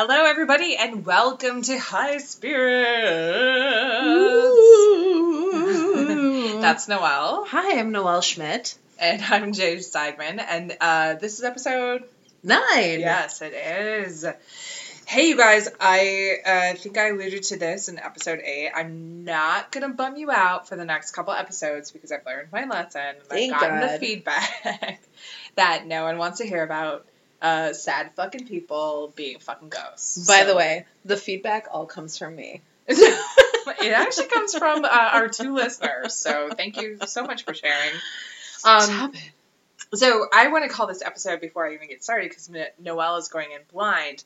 Hello, everybody, and welcome to High Spirits. That's Noelle, Hi, I'm Noelle Schmidt. and I'm Jay Seidman, and uh, this is episode. Nine. Yes, it is. Hey, you guys, I uh, think I alluded to this in episode eight. I'm not gonna bum you out for the next couple episodes because I've learned my lesson. And Thank I've gotten the feedback that no one wants to hear about uh, sad fucking people being fucking ghosts. By So- the way, the feedback all comes from me. it actually comes from uh, our two listeners, so thank you so much for sharing. Um, Stop it. so I want to call this episode before I even get started because Noelle is going in blind.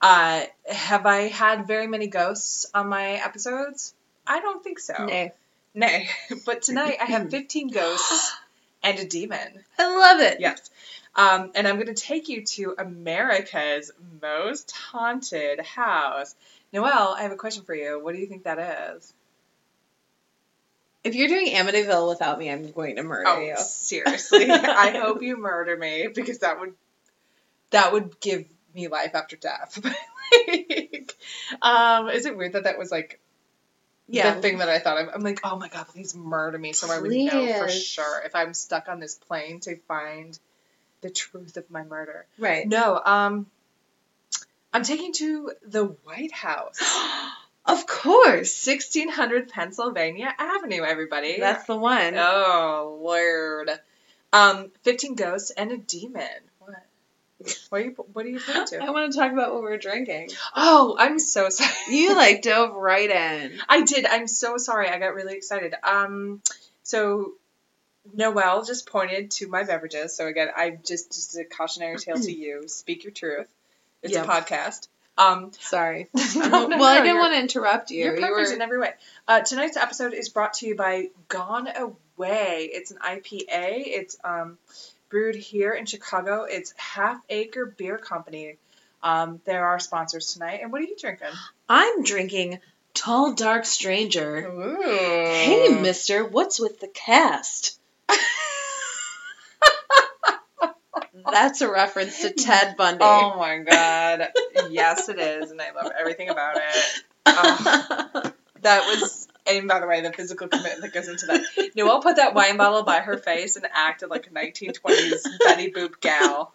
Uh, have I had very many ghosts on my episodes? I don't think so. Nay. Nay. But tonight I have 15 ghosts and a demon. I love it. Yes. Um, and I'm going to take you to America's most haunted house. Noelle, I have a question for you. What do you think that is? If you're doing Amityville without me, I'm going to murder Oh, you. seriously. I hope you murder me because that would that would give me life after death. like, um, is it weird that that was like Yeah. the thing that I thought of? I'm like, oh my god, please murder me so I would know for sure if I'm stuck on this plane to find the truth of my murder. Right. No, um, I'm taking to the White House, of course. 1600 Pennsylvania Avenue. Everybody, That's the one. Oh Lord. Um, fifteen ghosts and a demon. What? What are you? What are you pointing to? I want to talk about what we're drinking. Oh, I'm so sorry. You like dove right in. I did. I'm so sorry. I got really excited. Um, so Noelle just pointed to my beverages. So again, I just just a cautionary tale to you. Speak your truth. It's Yep. a podcast. Um, Sorry. no, well, no, I didn't want to interrupt you. You're You perfect were- in every way. Uh, tonight's episode is brought to you by Gone Away. It's an IPA. It's um, brewed here in Chicago. It's Half Acre Beer Company. Um, they're our sponsors tonight. And what are you drinking? I'm drinking Tall Dark Stranger. Ooh. Hey, mister, what's with the cast? That's a reference to Ted Bundy. Oh my god. yes, it is. And I love everything about it. Oh. That was, and by the way, the physical commitment that goes into that. Noelle put that wine bottle by her face and acted like a 1920s Betty Boop gal.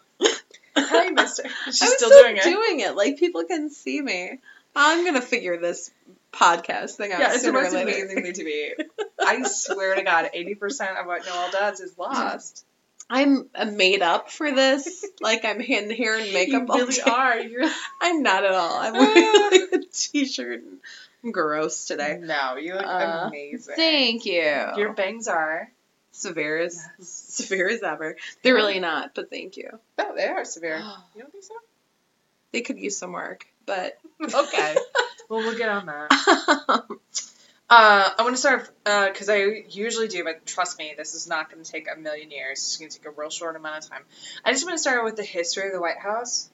Hi, mister. She's I'm still still doing it. doing it. Like people can see me. I'm gonna figure this podcast thing out yeah, it's the most amazing thing to me. I swear to God, 80% of what Noelle does is lost. I'm uh, made up for this. Like I'm in hair and makeup you all really day. are. You're I'm not at all. I'm wearing like a t-shirt. and I'm gross today. no, you look Uh, amazing. Thank you. Your bangs are. severe as severe as ever. They're really not, but thank you. No, they are severe. You don't think so? They could use some work, but Okay. well, we'll get on that. Uh, I want to start because I usually do, but trust me, this is not going to take a million years. It's going to take a real short amount of time. I just want to start with the history of the White House.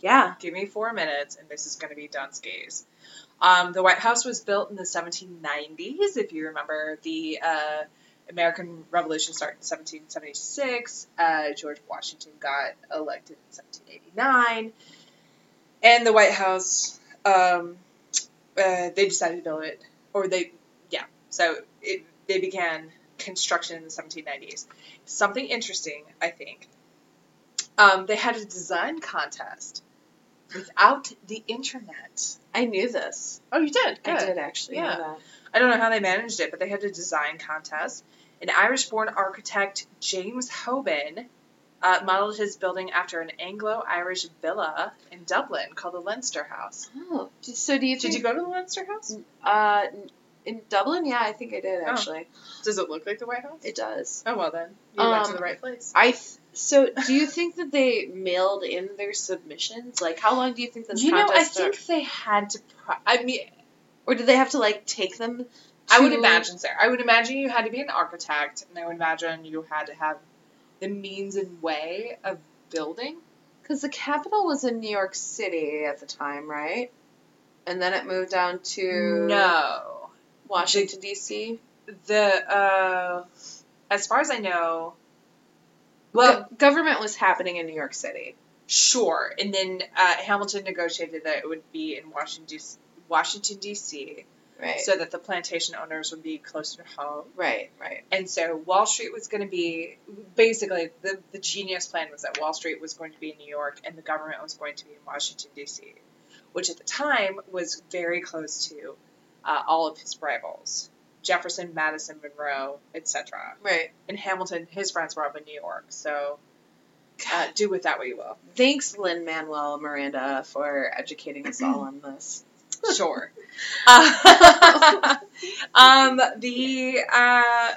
yeah. Give me four minutes, and this is going to be Dunsky's. Um, the White House was built in the 1790s. If you remember, the uh, American Revolution started in 1776. Uh, George Washington got elected in 1789, and the White House um, uh, they decided to build it, or they. So it, they began construction in the 1790s. Something interesting, I think. Um, they had a design contest without the internet. I knew this. Oh, you did? I did actually Yeah. I don't know how they managed it, but they had a design contest. An Irish born architect, James Hoban, uh, modeled his building after an Anglo Irish villa in Dublin called the Leinster House. Oh, so do you Did think? you go to the Leinster House? Uh, in Dublin, yeah, I think I did Oh. actually. Does it look like the White House? It does. Oh, well then. You went to Um, the right place. I th- so do you think that they mailed in their submissions? Like, how long do you think this You know, I think they had to. Pro- I mean, Or did they have to like take them? I would imagine so. I would imagine you had to be an architect, and I would imagine you had to have the means and way of building. Because the capital was in New York City at the time, right? And then it moved down to No, Washington D.C. the uh, as far as I know, well, Go- government was happening in New York City. Sure. And then uh, Hamilton negotiated that it would be in Washington, Washington D.C. Right. so that the plantation owners would be closer to home. right. Right. And so Wall Street was going to be basically the, the genius plan was that Wall Street was going to be in New York and the government was going to be in Washington, D.C., which at the time was very close to uh, all of his rivals Jefferson, Madison, Monroe, etc. Right. And Hamilton, his friends were up in New York. So uh, do with that what you will. Thanks, Lin-Manuel Miranda, for educating us all on this. Sure. Uh, um, the uh,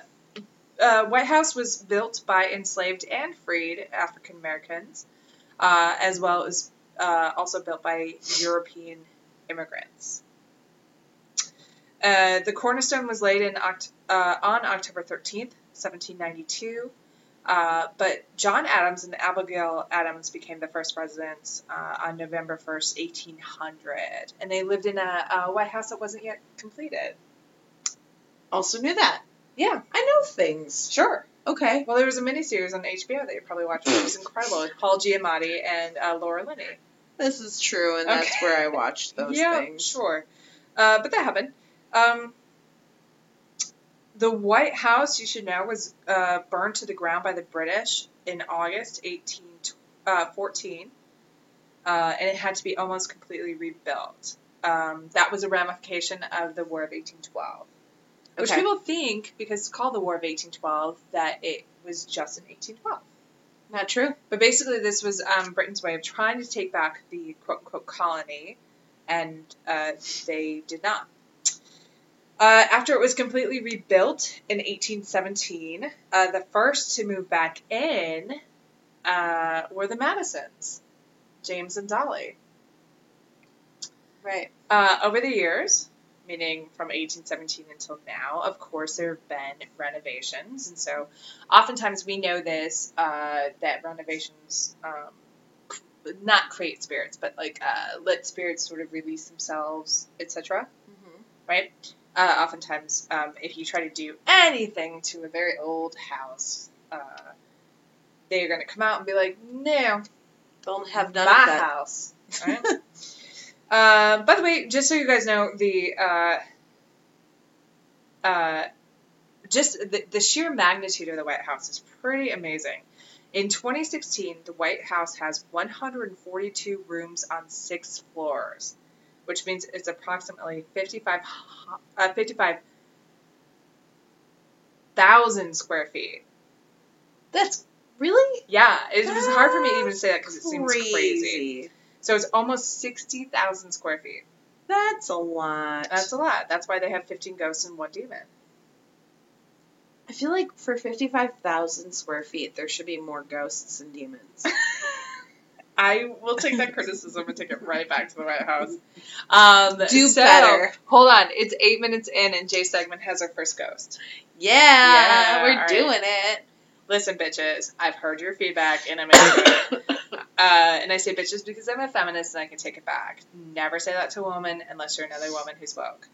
uh, White House was built by enslaved and freed African Americans, uh, as well as uh, also built by European immigrants. Uh, the cornerstone was laid in Oct- uh, on October 13th, 1792. Uh, but John Adams and Abigail Adams became the first presidents uh, on November 1st, 1800. And they lived in a, a White House that wasn't yet completed. Also knew that. Yeah, I know things. sure. Okay. Well, there was a miniseries on HBO that you probably watched. It was incredible. with Paul Giamatti and uh, Laura Linney. This is true, and that's where I watched those yeah, things. sure. Uh, but that happened. Um, the White House, you should know, was uh, burned to the ground by the British in August 1814, uh, and it had to be almost completely rebuilt. Um, that was a ramification of the War of 1812. Which people think, because it's called the War of 1812, that it was just in 1812. Not true. But basically, this was um, Britain's way of trying to take back the quote unquote colony, and uh, they did not. Uh, after it was completely rebuilt in 1817, uh, the first to move back in uh, were the Madisons, James and Dolly. Right. Uh, over the years, meaning from 1817 until now, of course, there have been renovations. And so oftentimes we know this uh, that renovations um, not create spirits, but like uh, let spirits sort of release themselves, etc. Mm-hmm. Right? Uh, oftentimes, um, if you try to do anything to a very old house, uh, they're going to come out and be like, no, Don't have none my of that. house. Right? uh, by the way, just so you guys know, the uh, uh, just the, the sheer magnitude of the White House is pretty amazing. In 2016, the White House has 142 rooms on six floors, which means it's approximately 55 uh, 55,000 square feet. That's really Yeah, it was hard for me to even say that because it seems crazy. crazy. So it's almost 60,000 square feet. That's a lot. That's a lot. That's why they have 15 ghosts and one demon. I feel like for 55,000 square feet, there should be more ghosts and demons. I will take that criticism and take it right back to the White House. Um, Do so, better. Hold on. It's eight minutes in, and Jay Seidman has our first ghost. Yeah, Yeah, we're all right. doing it. Listen, bitches, I've heard your feedback, and I'm into it. Uh, and I say bitches because I'm a feminist and I can take it back. Never say that to a woman unless you're another woman who's woke.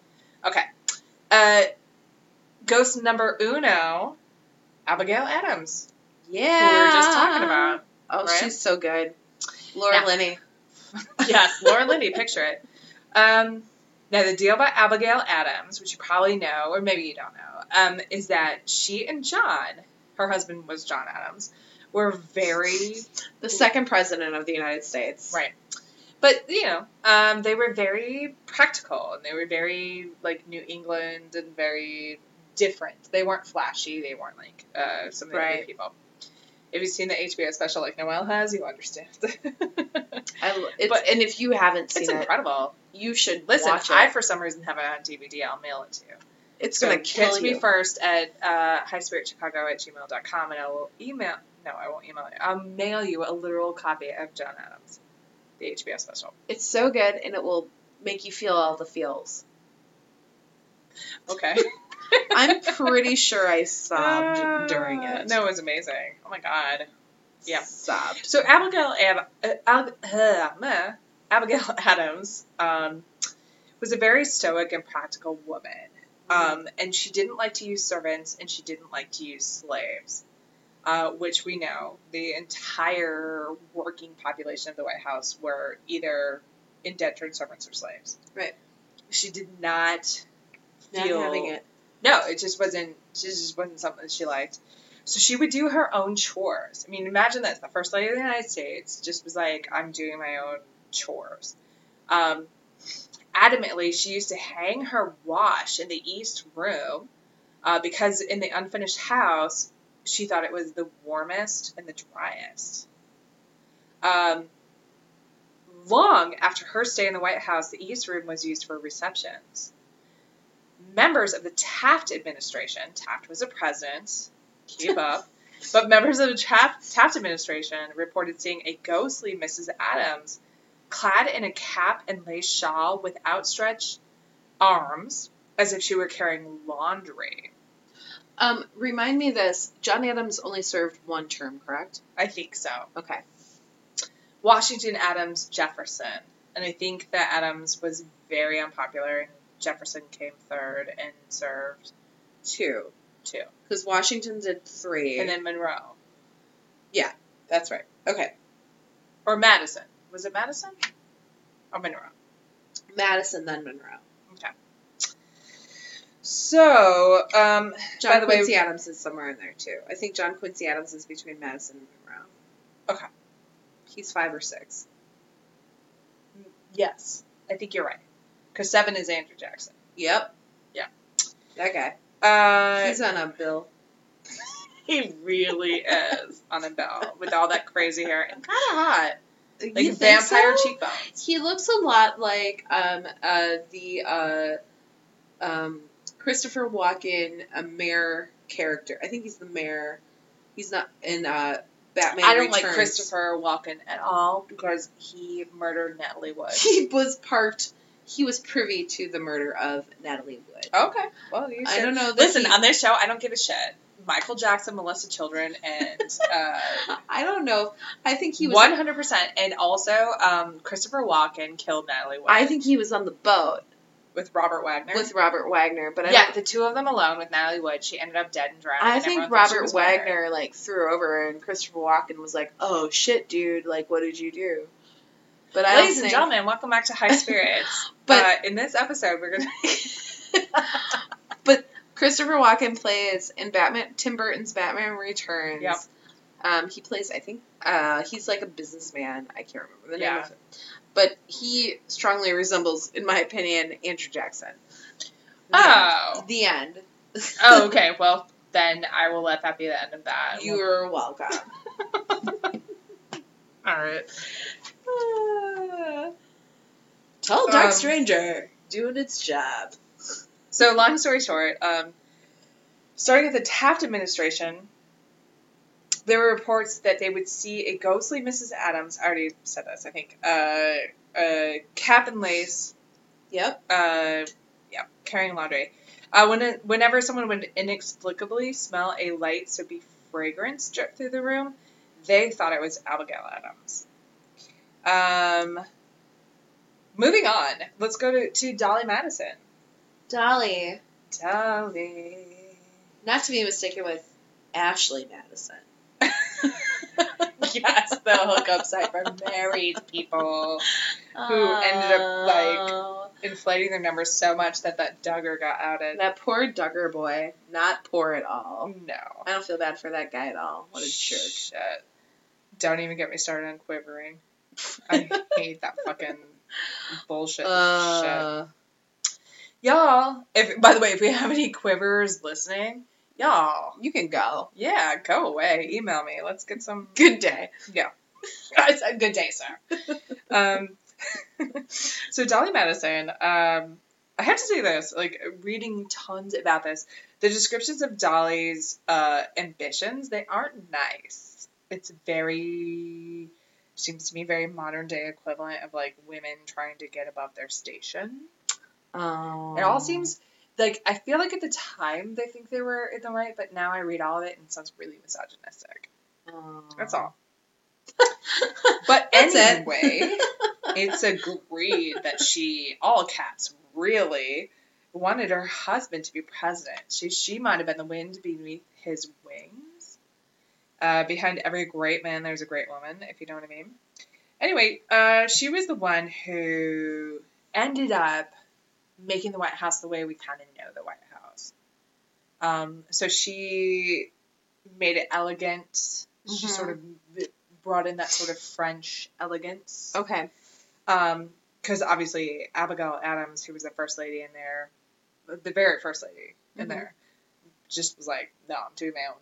Okay. Uh, ghost number uno, Abigail Adams, yeah. who we were just talking about. Oh, right? she's so good. Laura Now- Linney. yes, Laura Linney, picture it. Um, now, the deal about Abigail Adams, which you probably know, or maybe you don't know, um, is that she and John, her husband was John Adams, were very The second president of the United States. Right. But you know, um, they were very practical and they were very like New England and very different. They weren't flashy. They weren't like uh, some of the other people. If you've seen the HBO special like Noelle has, you understand. I, But- and if you haven't seen it's it, incredible. you should Listen, watch it. I for some reason have it on DVD. I'll mail it to you. it's So gonna kill to you. me first at uh, highspiritchicago at gmail.com and I will email. No, I won't email you. I'll mail you a literal copy of John Adams, the HBO special. It's so good, and it will make you feel all the feels. Okay. I'm pretty sure I sobbed Uh, during it. No, it was amazing. Oh my god. yeah. sobbed. So Abigail Ab- uh, Ab- uh. Abigail Adams um, was a very stoic and practical woman, um, and she didn't like to use servants, and she didn't like to use slaves. uh, which we know the entire working population of the White House were either indentured servants or slaves. Right. She did not Not feel having it. No, it just wasn't. It just wasn't something she liked. So she would do her own chores. I mean, imagine this: the first lady of the United States just was like, "I'm doing my own chores." Um, adamantly, she used to hang her wash in the east room uh, because in the unfinished house, she thought it was the warmest and the driest. Um, long after her stay in the White House, the east room was used for receptions members of the Taft administration, Taft was a president, keep up, but members of the Taft, Taft administration reported seeing a ghostly Mrs. Adams clad in a cap and lace shawl with outstretched arms as if she were carrying laundry. Um, remind me this. John Adams only served one term, correct? I think so. Okay. Washington Adams Jefferson. And I think that Adams was very unpopular Jefferson came third and served Two. two. Because Washington did three. And then Monroe. Yeah. That's right. okay. Or Madison. Was it Madison? Or Monroe? Madison, then Monroe. Okay. So, um, John By the way- Quincy Adams is somewhere in there too. I think John Quincy Adams is between Madison and Monroe. Okay. He's five or six. yes, I think you're right. Because seven is Andrew Jackson. Yep. Yeah. That guy. Uh, He's on a bill. he really is on a bill with all that crazy hair and kind of hot, like You vampire so? cheekbones. He looks a lot like um uh the uh um Christopher Walken a mayor character. I think he's the mayor. He's not in uh Batman. I don't like Christopher Walken at all because he murdered Natalie Wood. He was part. He was privy to the murder of Natalie Wood. Okay, well, you I don't know. Listen, he- on this show, I don't give a shit. Michael Jackson, Melissa Children, and uh, I don't know. I think he was. One hundred percent, and also um, Christopher Walken killed Natalie Wood I think he was on the boat with Robert Wagner. with Robert Wagner, but I yeah, the two of them alone with Natalie Wood. She ended up dead and drowned. I and think everyone thought she Robert murdered. Wagner like threw over, and Christopher Walken was like, "Oh shit, dude! Like, what did you do?" But I Ladies and gentlemen, welcome back to High Spirits. But- uh, in this episode, we're gonna. But Christopher Walken plays in Batman Tim Burton's Batman Returns. Yep. Um, he plays, I think, uh, he's like a businessman. I can't remember the name Yeah. of it, but he strongly resembles, in my opinion, Andrew Jackson. The Oh. end. The end. oh, okay. Well, then I will let that be the end of that. You're welcome. all right. Tall dark Um, stranger doing its job. So, long story short, um, starting at the Taft administration, there were reports that they would see a ghostly Mrs. Adams. I already said this, I think. Uh, uh, cap and lace, Yep. uh, yeah, carrying laundry. Uh, when it, whenever someone would inexplicably smell a light soapy fragrance drip through the room, they thought it was Abigail Adams. Um, moving on, let's go to, to Dolly Madison. Dolly, Dolly. not to be mistaken with Ashley Madison. yes, the hookup site for married people Who ended up, like, Oh. inflating their numbers so much that that Duggar got outed. that poor Duggar boy. Not poor at all. No. I don't feel bad for that guy at all. What a jerk. Shit. Don't even get me started on Quiverfull. I hate that fucking bullshit shit. Uh, Y'all, if by the way, if we have any quivers listening, y'all, you can go. yeah, go away. Email me. Let's get some Good day. I said good day, sir. um, so Dolly Madison, um, I have to say this, like reading tons about this, the descriptions of Dolly's uh, ambitions, they aren't nice. It's very seems to me very modern day equivalent of like women trying to get above their station. Oh. It all um. seems like I feel like at the time they think they were in the right, but now I read all of it and it sounds really misogynistic. Oh. That's all. Um. But That's anyway, it's agreed that she, all caps, really wanted her husband to be president. She she might have been the wind beneath his wings. Uh, behind every great man, there's a great woman, if you know what I mean. Anyway, uh, she was the one who ended up making the White House the way we kind of know the White House. Um, so she made it elegant. She Mhm. sort of brought in that sort of French elegance. Okay. Because obviously Abigail Adams, who was the first lady in there, the very first lady in Mhm. there, just was like, no, I'm doing my own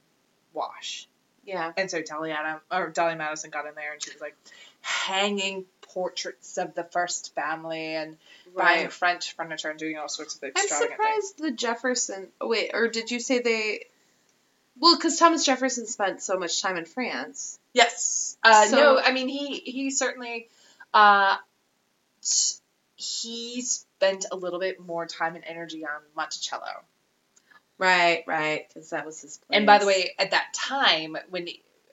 wash. Yeah. And so Dolly Adam or Dolly Madison got in there and she was like hanging portraits of the first family and buying French furniture and doing all sorts of I'm extravagant things. surprised the Jefferson. Oh, wait, or did you say they? Well, because Thomas Jefferson spent so much time in France. Yes. Uh, So- no, I mean he he certainly uh, he spent a little bit more time and energy on Monticello. Right, right, because that was his. Place. And by the way, at that time when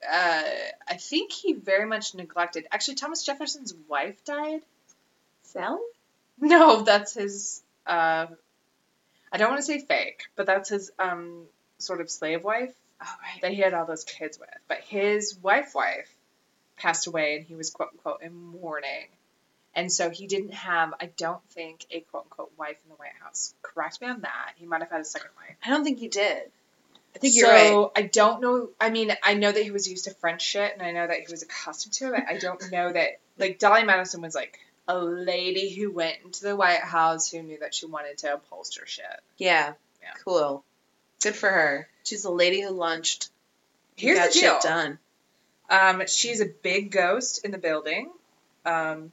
uh, I think he very much neglected. Actually, Thomas Jefferson's wife died. Sally. No, that's his. Uh, I don't want to say fake, but that's his um, sort of slave wife Oh right. that he had all those kids with. But his wife, wife, passed away, and he was quote unquote in mourning, and so he didn't have. I don't think a quote unquote wife in the White House. Correct me on that. He might have had a second wife. I don't think he did. I think so you're right. So I don't know. I mean, I know that he was used to French shit, and I know that he was accustomed to it. I don't know that like Dolly Madison was like a lady who went into the White House who knew that she wanted to upholster shit. Yeah. Yeah. Cool. Good for her. She's a lady who lunched. Here's the deal. shit done. Um, she's a big ghost in the building. Um,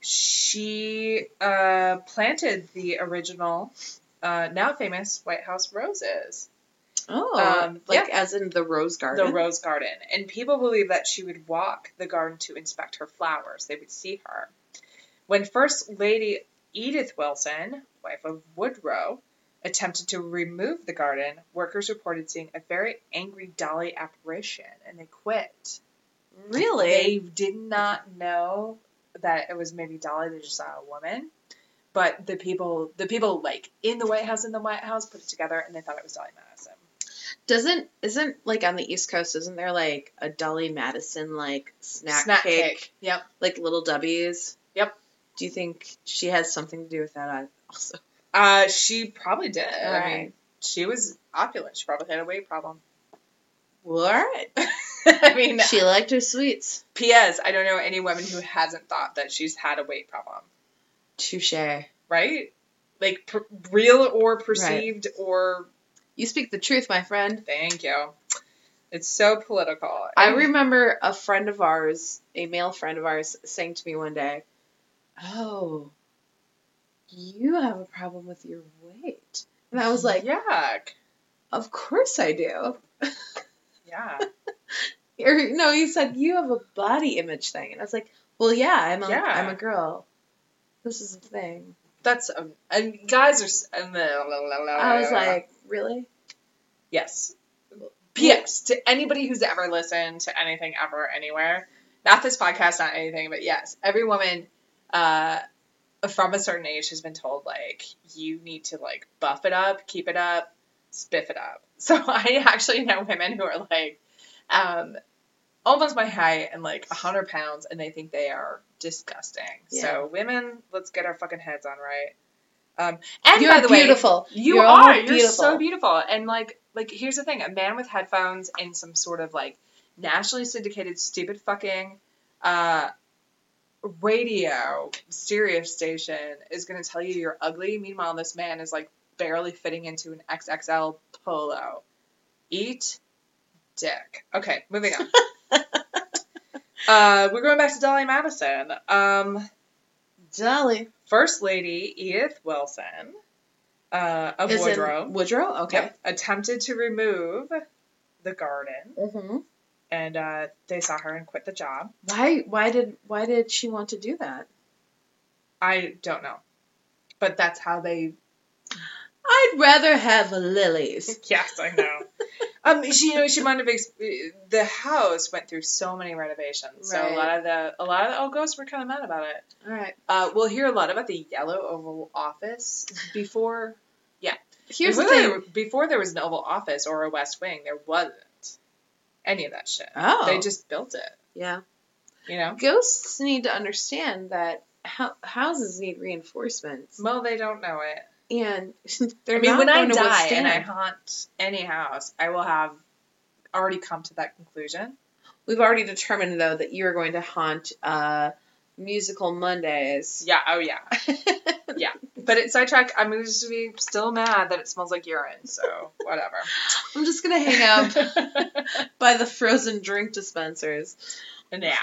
she uh, planted the original, uh, now famous White House roses. Oh, Um, like as in the rose garden. the rose garden. And people believe that she would walk the garden to inspect her flowers. They would see her. When First Lady Edith Wilson, wife of Woodrow, attempted to remove the garden, workers reported seeing a very angry Dolly apparition and they quit. Really? They did not know that it was maybe Dolly, they just saw a woman. But the people the people like in the White House in the White House put it together and they thought it was Dolly Madison. Doesn't isn't like on the East Coast? Isn't there like a Dolly Madison like snack, Snack cake, cake. Yep. like little W's? Yep. Do you think she has something to do with that? Also, Uh, she probably did. I mean, she was opulent. She probably had a weight problem. well, all right. I mean, She liked her sweets. P.S. I don't know any woman who hasn't thought that she's had a weight problem, Touche. right? Like per- real or perceived or You speak the truth, my friend. thank you. It's so political. I remember a friend of ours, a male friend of ours, saying to me one day, "Oh, you have a problem with your weight," and I was like, yuck. "Of course I do." Yeah. Or no, he said you have a body image thing, and I was like, "Well, yeah, I'm a Yeah. am a girl. This is a thing." That's um, and guys are. I was like, "Really?" yes. P.S. To anybody who's ever listened to anything ever anywhere, not this podcast, not anything, but yes, every woman uh, from a certain age has been told like you need to like buff it up, keep it up, spiff it up. So I actually know women who are like um, almost my height and like hundred pounds, and they think they are disgusting. Yeah. So women, let's get our fucking heads on right. Um, and You're by the way, you You're are. You're beautiful. so beautiful. And like, like here's the thing: a man with headphones and some sort of like nationally syndicated stupid fucking uh, radio stereo station is going to tell you you're ugly. Meanwhile, this man is like barely fitting into an XXL polo. Eat dick. Okay, moving on. uh, we're going back to Dolly Madison. Um, Dolly. First Lady Edith Wilson uh, of Is Woodrow Woodrow. Okay. yep, attempted to remove the garden, Mm-hmm. and uh, they saw her and quit the job. Why? Why did? Why did she want to do that? I don't know, but that's how they. I'd rather have lilies. Yes, I know. um, she, you know, she might have. Ex- the house went through so many renovations, so a Right. lot of the a lot of the old ghosts were kind of mad about it. All right. Uh, we'll hear a lot about the Yellow Oval Office before. Here's before the thing. There, before there was an Oval Office or a West Wing, there wasn't. any of that shit. Oh. They just built it. Yeah. You know. Ghosts need to understand that hou- houses need reinforcements, Well, they don't know it. And they're I mean, when I die withstand. and I haunt any house, I will have already come to that conclusion. We've already determined though that you are going to haunt uh, musical Mondays. Yeah. Oh yeah. Yeah. But it's sidetrack. I'm going to be still mad that it smells like urine. So whatever. I'm just gonna hang out by the frozen drink dispensers. yeah.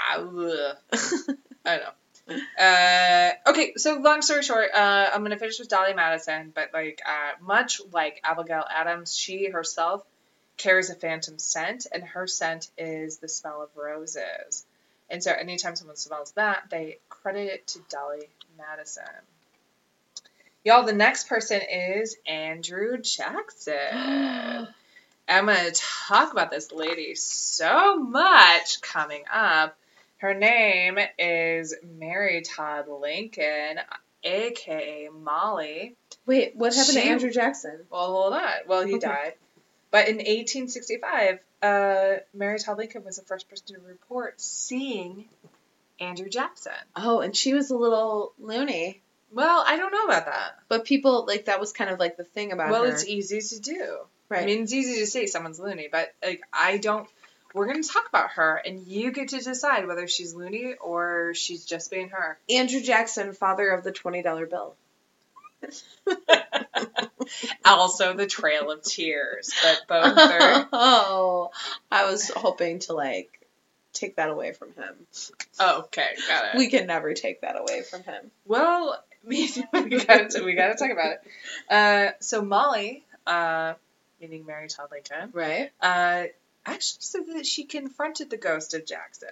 I know. Uh, okay, so long story short, uh, I'm gonna finish with Dolly Madison, but like uh, much like Abigail Adams, she herself carries a phantom scent, and her scent is the smell of roses. And so anytime someone smells that, they credit it to Dolly Madison. Y'all, the next person is Andrew Jackson. I'm going to talk about this lady so much coming up. Her name is Mary Todd Lincoln, aka Molly. Wait, what happened She- to Andrew Jackson? Well, hold on. Well, he Okay. died. But in 1865, uh, Mary Todd Lincoln was the first person to report seeing Andrew Jackson. Oh, and she was a little loony. Well, I don't know about that. But people like that was kind of like the thing about Well, her. it's easy to do. right. I mean, it's easy to say someone's loony, but like I don't. We're gonna talk about her, and you get to decide whether she's loony or she's just being her. Andrew Jackson, father of the twenty dollar bill. also, the Trail of Tears, but both are. oh, I was hoping to like take that away from him. Oh, okay, got it. We can never take that away from him. well, we gotta we gotta talk about it. Uh, so Molly, uh, meaning Mary Todd Lincoln, Right? uh, actually said that she confronted the ghost of Jackson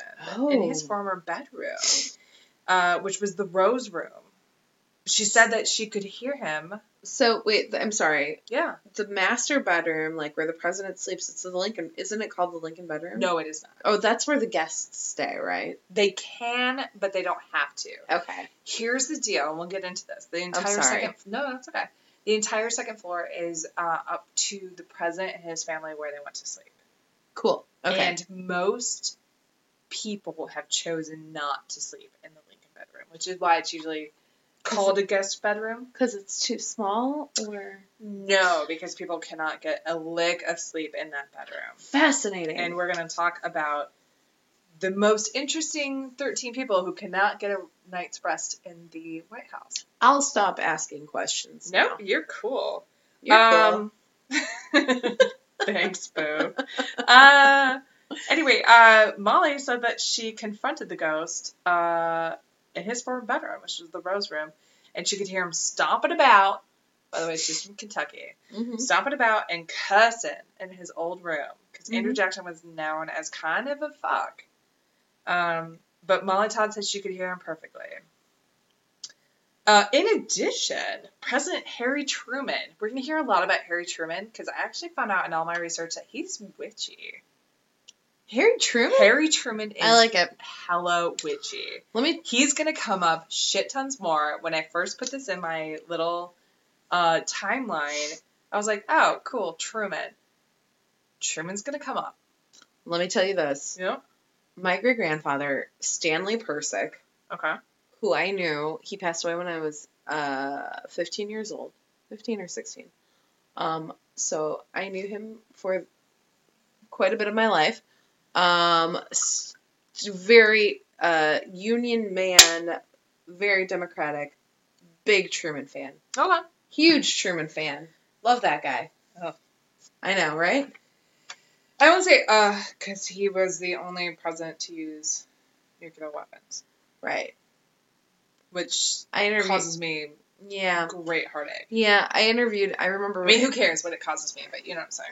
in his Oh. former bedroom, uh, which was the Rose Room. She said that she could hear him. So wait, I'm sorry. Yeah. The master bedroom, like where the president sleeps, it's the Lincoln. Isn't it called the Lincoln bedroom? No, it is not. Oh, that's where the guests stay, right? They can, but they don't have to. Okay. Here's the deal, and we'll get into this. The entire second no, that's okay. The entire second floor is uh, up to the president and his family where they went to sleep. Cool. Okay. And most people have chosen not to sleep in the Lincoln bedroom, which is why it's usually called a guest bedroom. Because it's too small, or No, because people cannot get a lick of sleep in that bedroom. fascinating. And we're going to talk about the most interesting 13 people who cannot get a night's rest in the White House. I'll stop asking questions. Nope, you're cool. You're cool. Um, Thanks, Boo. uh, anyway, uh, Molly said that she confronted the ghost uh, in his former bedroom, which was the Rose Room, and she could hear him stomping about. By the way, she's from Kentucky. Mhm. Stomping about and cussing in his old room because Andrew Mhm. Jackson was known as kind of a fuck. Um, but Molly Todd said she could hear him perfectly. Uh, in addition, President Harry Truman. We're going to hear a lot about Harry Truman because I actually found out in all my research that he's witchy. Harry Truman. Harry Truman is I like it. hella witchy. Let me. He's going to come up shit tons more. When I first put this in my little uh, timeline, I was like, oh, cool, Truman. Truman's going to come up. Let me tell you this. Yep. My great grandfather, Stanley Persick, Okay. Who I knew, he passed away when I was uh, 15 years old, 15 or 16. Um, so I knew him for quite a bit of my life. Um, very uh, Union man, very democratic, big Truman fan, Okay. huge Truman fan. Love that guy. Oh. I know, right? I won't say, uh, because he was the only president to use nuclear weapons, Right. Which I interviewed. causes me yeah. great heartache. Yeah, I interviewed. I remember. I mean, who cares what it causes me, but you know what I'm saying.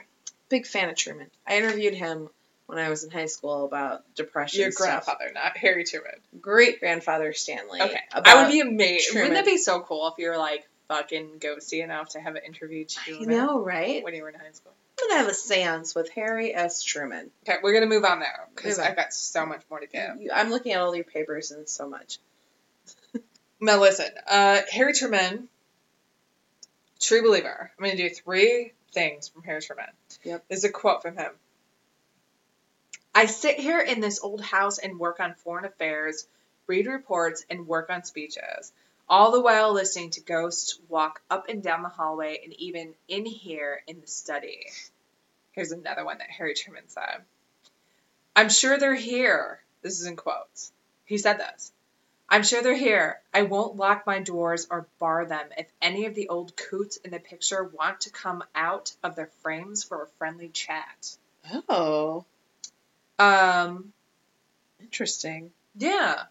big fan of Truman. I interviewed him when I was in high school about depression. Your stuff. grandfather, not Harry Truman. Great grandfather Stanley. Okay. About, I would be amazed. Truman. Wouldn't that be so cool if you were like fucking ghosty enough to have an interview You Truman know, right? when you were in high school? I'm gonna have a séance with Harry S. Truman. Okay, we're gonna move on now because I've got so much more to give. I'm looking at all your papers and so much. Now listen, uh, Harry Truman, true believer. I'm gonna do three things from Harry Truman. Yep. This is a quote from him. I sit here in this old house and work on foreign affairs, read reports, and work on speeches, all the while listening to ghosts walk up and down the hallway and even in here in the study. Here's another one that Harry Truman said. I'm sure they're here. This is in quotes. He said this. I'm sure they're here. I won't lock my doors or bar them if any of the old coots in the picture want to come out of their frames for a friendly chat. Oh, Um, interesting. yeah.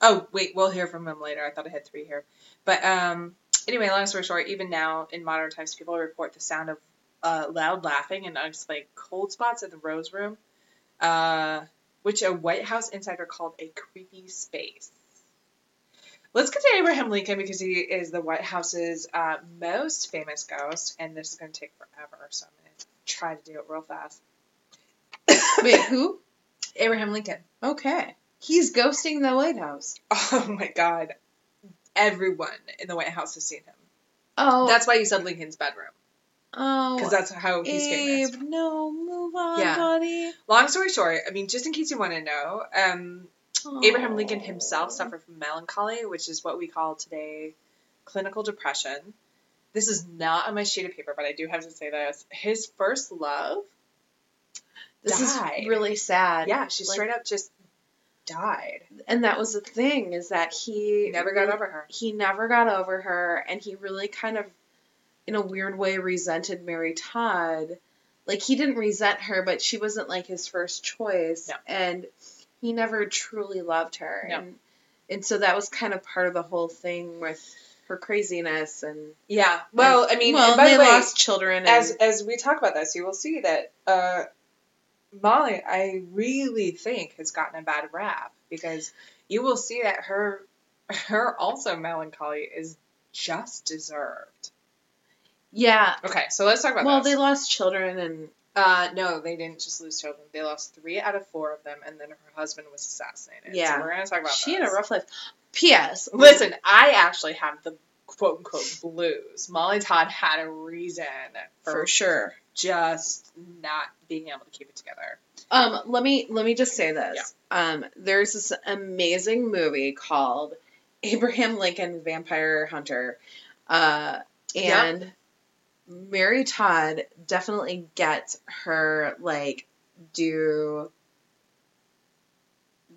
Oh, wait, we'll hear from him later. I thought I had three here. But um, anyway, long story short, even now in modern times, people report the sound of uh, loud laughing and unexplained cold spots in the Rose Room, uh, which a White House insider called a creepy space. Let's get to Abraham Lincoln because he is the White House's uh, most famous ghost, and this is going to take forever, so I'm going to try to do it real fast. Wait, who? Abraham Lincoln. Okay. He's ghosting the White House. Oh my God. Everyone in the White House has seen him. Oh, That's why you said Lincoln's bedroom, oh. because that's how he's famous. Abe, no, move on, Yeah. buddy. Long story short, I mean, just in case you want to know, um, Abraham Lincoln himself suffered from melancholy, which is what we call today clinical depression. This is not on my sheet of paper, but I do have to say this. His first love, This died. is really sad. yeah, she Like- straight up just died. and that was the thing is that he He never got really- over her. He never got over her, and he really kind of, in a weird way, resented Mary Todd. Like he didn't resent her, but she wasn't like his first choice, No. and he never truly loved her. No. And, and so that was kind of part of the whole thing with her craziness and. Yeah. Well, I mean, well, and by they the way, lost children. And, as as we talk about this, you will see that uh, Molly, I really think, has gotten a bad rap because you will see that her her also melancholy is just deserved. Yeah. Okay, so let's talk about Well, they lost children, and uh, no, they didn't just lose children. They lost three out of four of them, and then her husband was assassinated. Yeah. so we're gonna talk about. she this. had a rough life. P.S. Listen, I actually have the quote unquote blues. Molly Todd had a reason for, for sure. just not being able to keep it together. Um, let me let me just say this. Um, there's this amazing movie called Abraham Lincoln Vampire Hunter, uh, and Mary Todd definitely gets her like due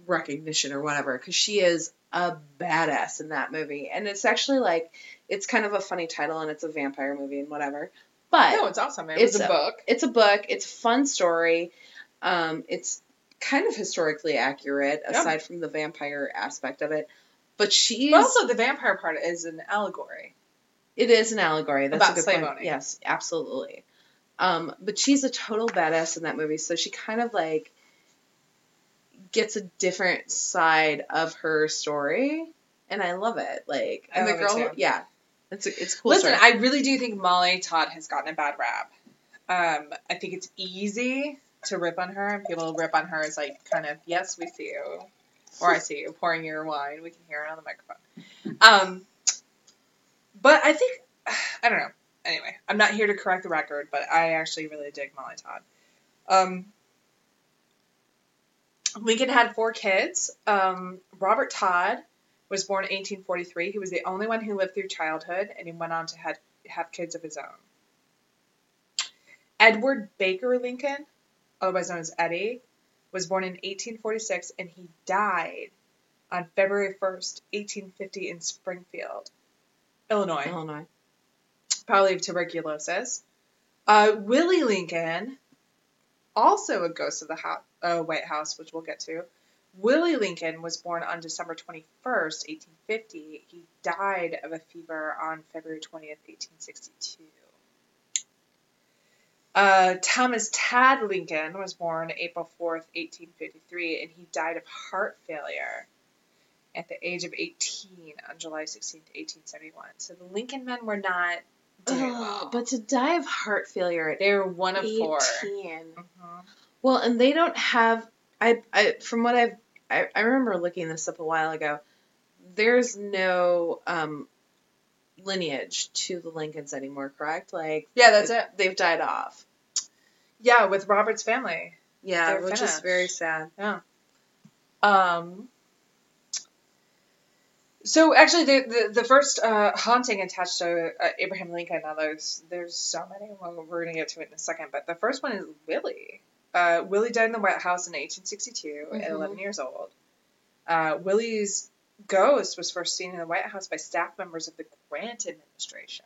recognition or whatever because she is a badass in that movie, and it's actually like it's kind of a funny title and it's a vampire movie and whatever, but No, it's awesome. It It's a a- book. it's a book. It's a fun story. Um, it's kind of historically accurate, aside from the vampire aspect of it. But she's But also, the vampire part is an allegory. It is an allegory. That's About a good slave point. owning. Yes, absolutely. Um, but she's a total badass in that movie, so she kind of like gets a different side of her story, and I love it. Like, I and the it girl, too. yeah, it's a, it's cool. Listen, story. I really do think Molly Todd has gotten a bad rap. Um, I think it's easy to rip on her, and people rip on her as like kind of, yes, we see you, or I see you pouring your wine. We can hear it on the microphone. Um, but I think I don't know. Anyway, I'm not here to correct the record, but I actually really dig Molly Todd. Um, Lincoln had four kids. Um, Robert Todd was born in 1843. He was the only one who lived through childhood, and he went on to had, have kids of his own. Edward Baker Lincoln, otherwise known as Eddie, was born in 1846, and he died on February 1st, 1850, in Springfield, Illinois, Illinois. probably of tuberculosis. Uh, Willie Lincoln, also a ghost of the ho- uh, White House, which we'll get to. Willie Lincoln was born on December 21st, 1850. He died of a fever on February 20th, 1862. Uh, Thomas Tad Lincoln was born April 4th, 1853, and he died of heart failure at the age of 18 on July 16th, 1871. So the Lincoln men were not doing Ugh, well. but to die of heart failure they were one of 18. four. Mhm. Well, and they don't have. I, I from what I've I, I remember looking this up a while ago. There's no um, lineage to the Lincolns anymore, correct? Like Yeah, that's it. they've died off. Yeah, with Robert's family. Yeah, which is very sad. Yeah. Um. So actually, the the, the first uh, haunting attached to uh, Abraham Lincoln. Now there's there's so many. Well, we're gonna get to it in a second, but the first one is Willie. Uh, Willie died in the White House in 1862 at Mhm. 11 years old. Uh, Willie's ghost was first seen in the White House by staff members of the Grant administration,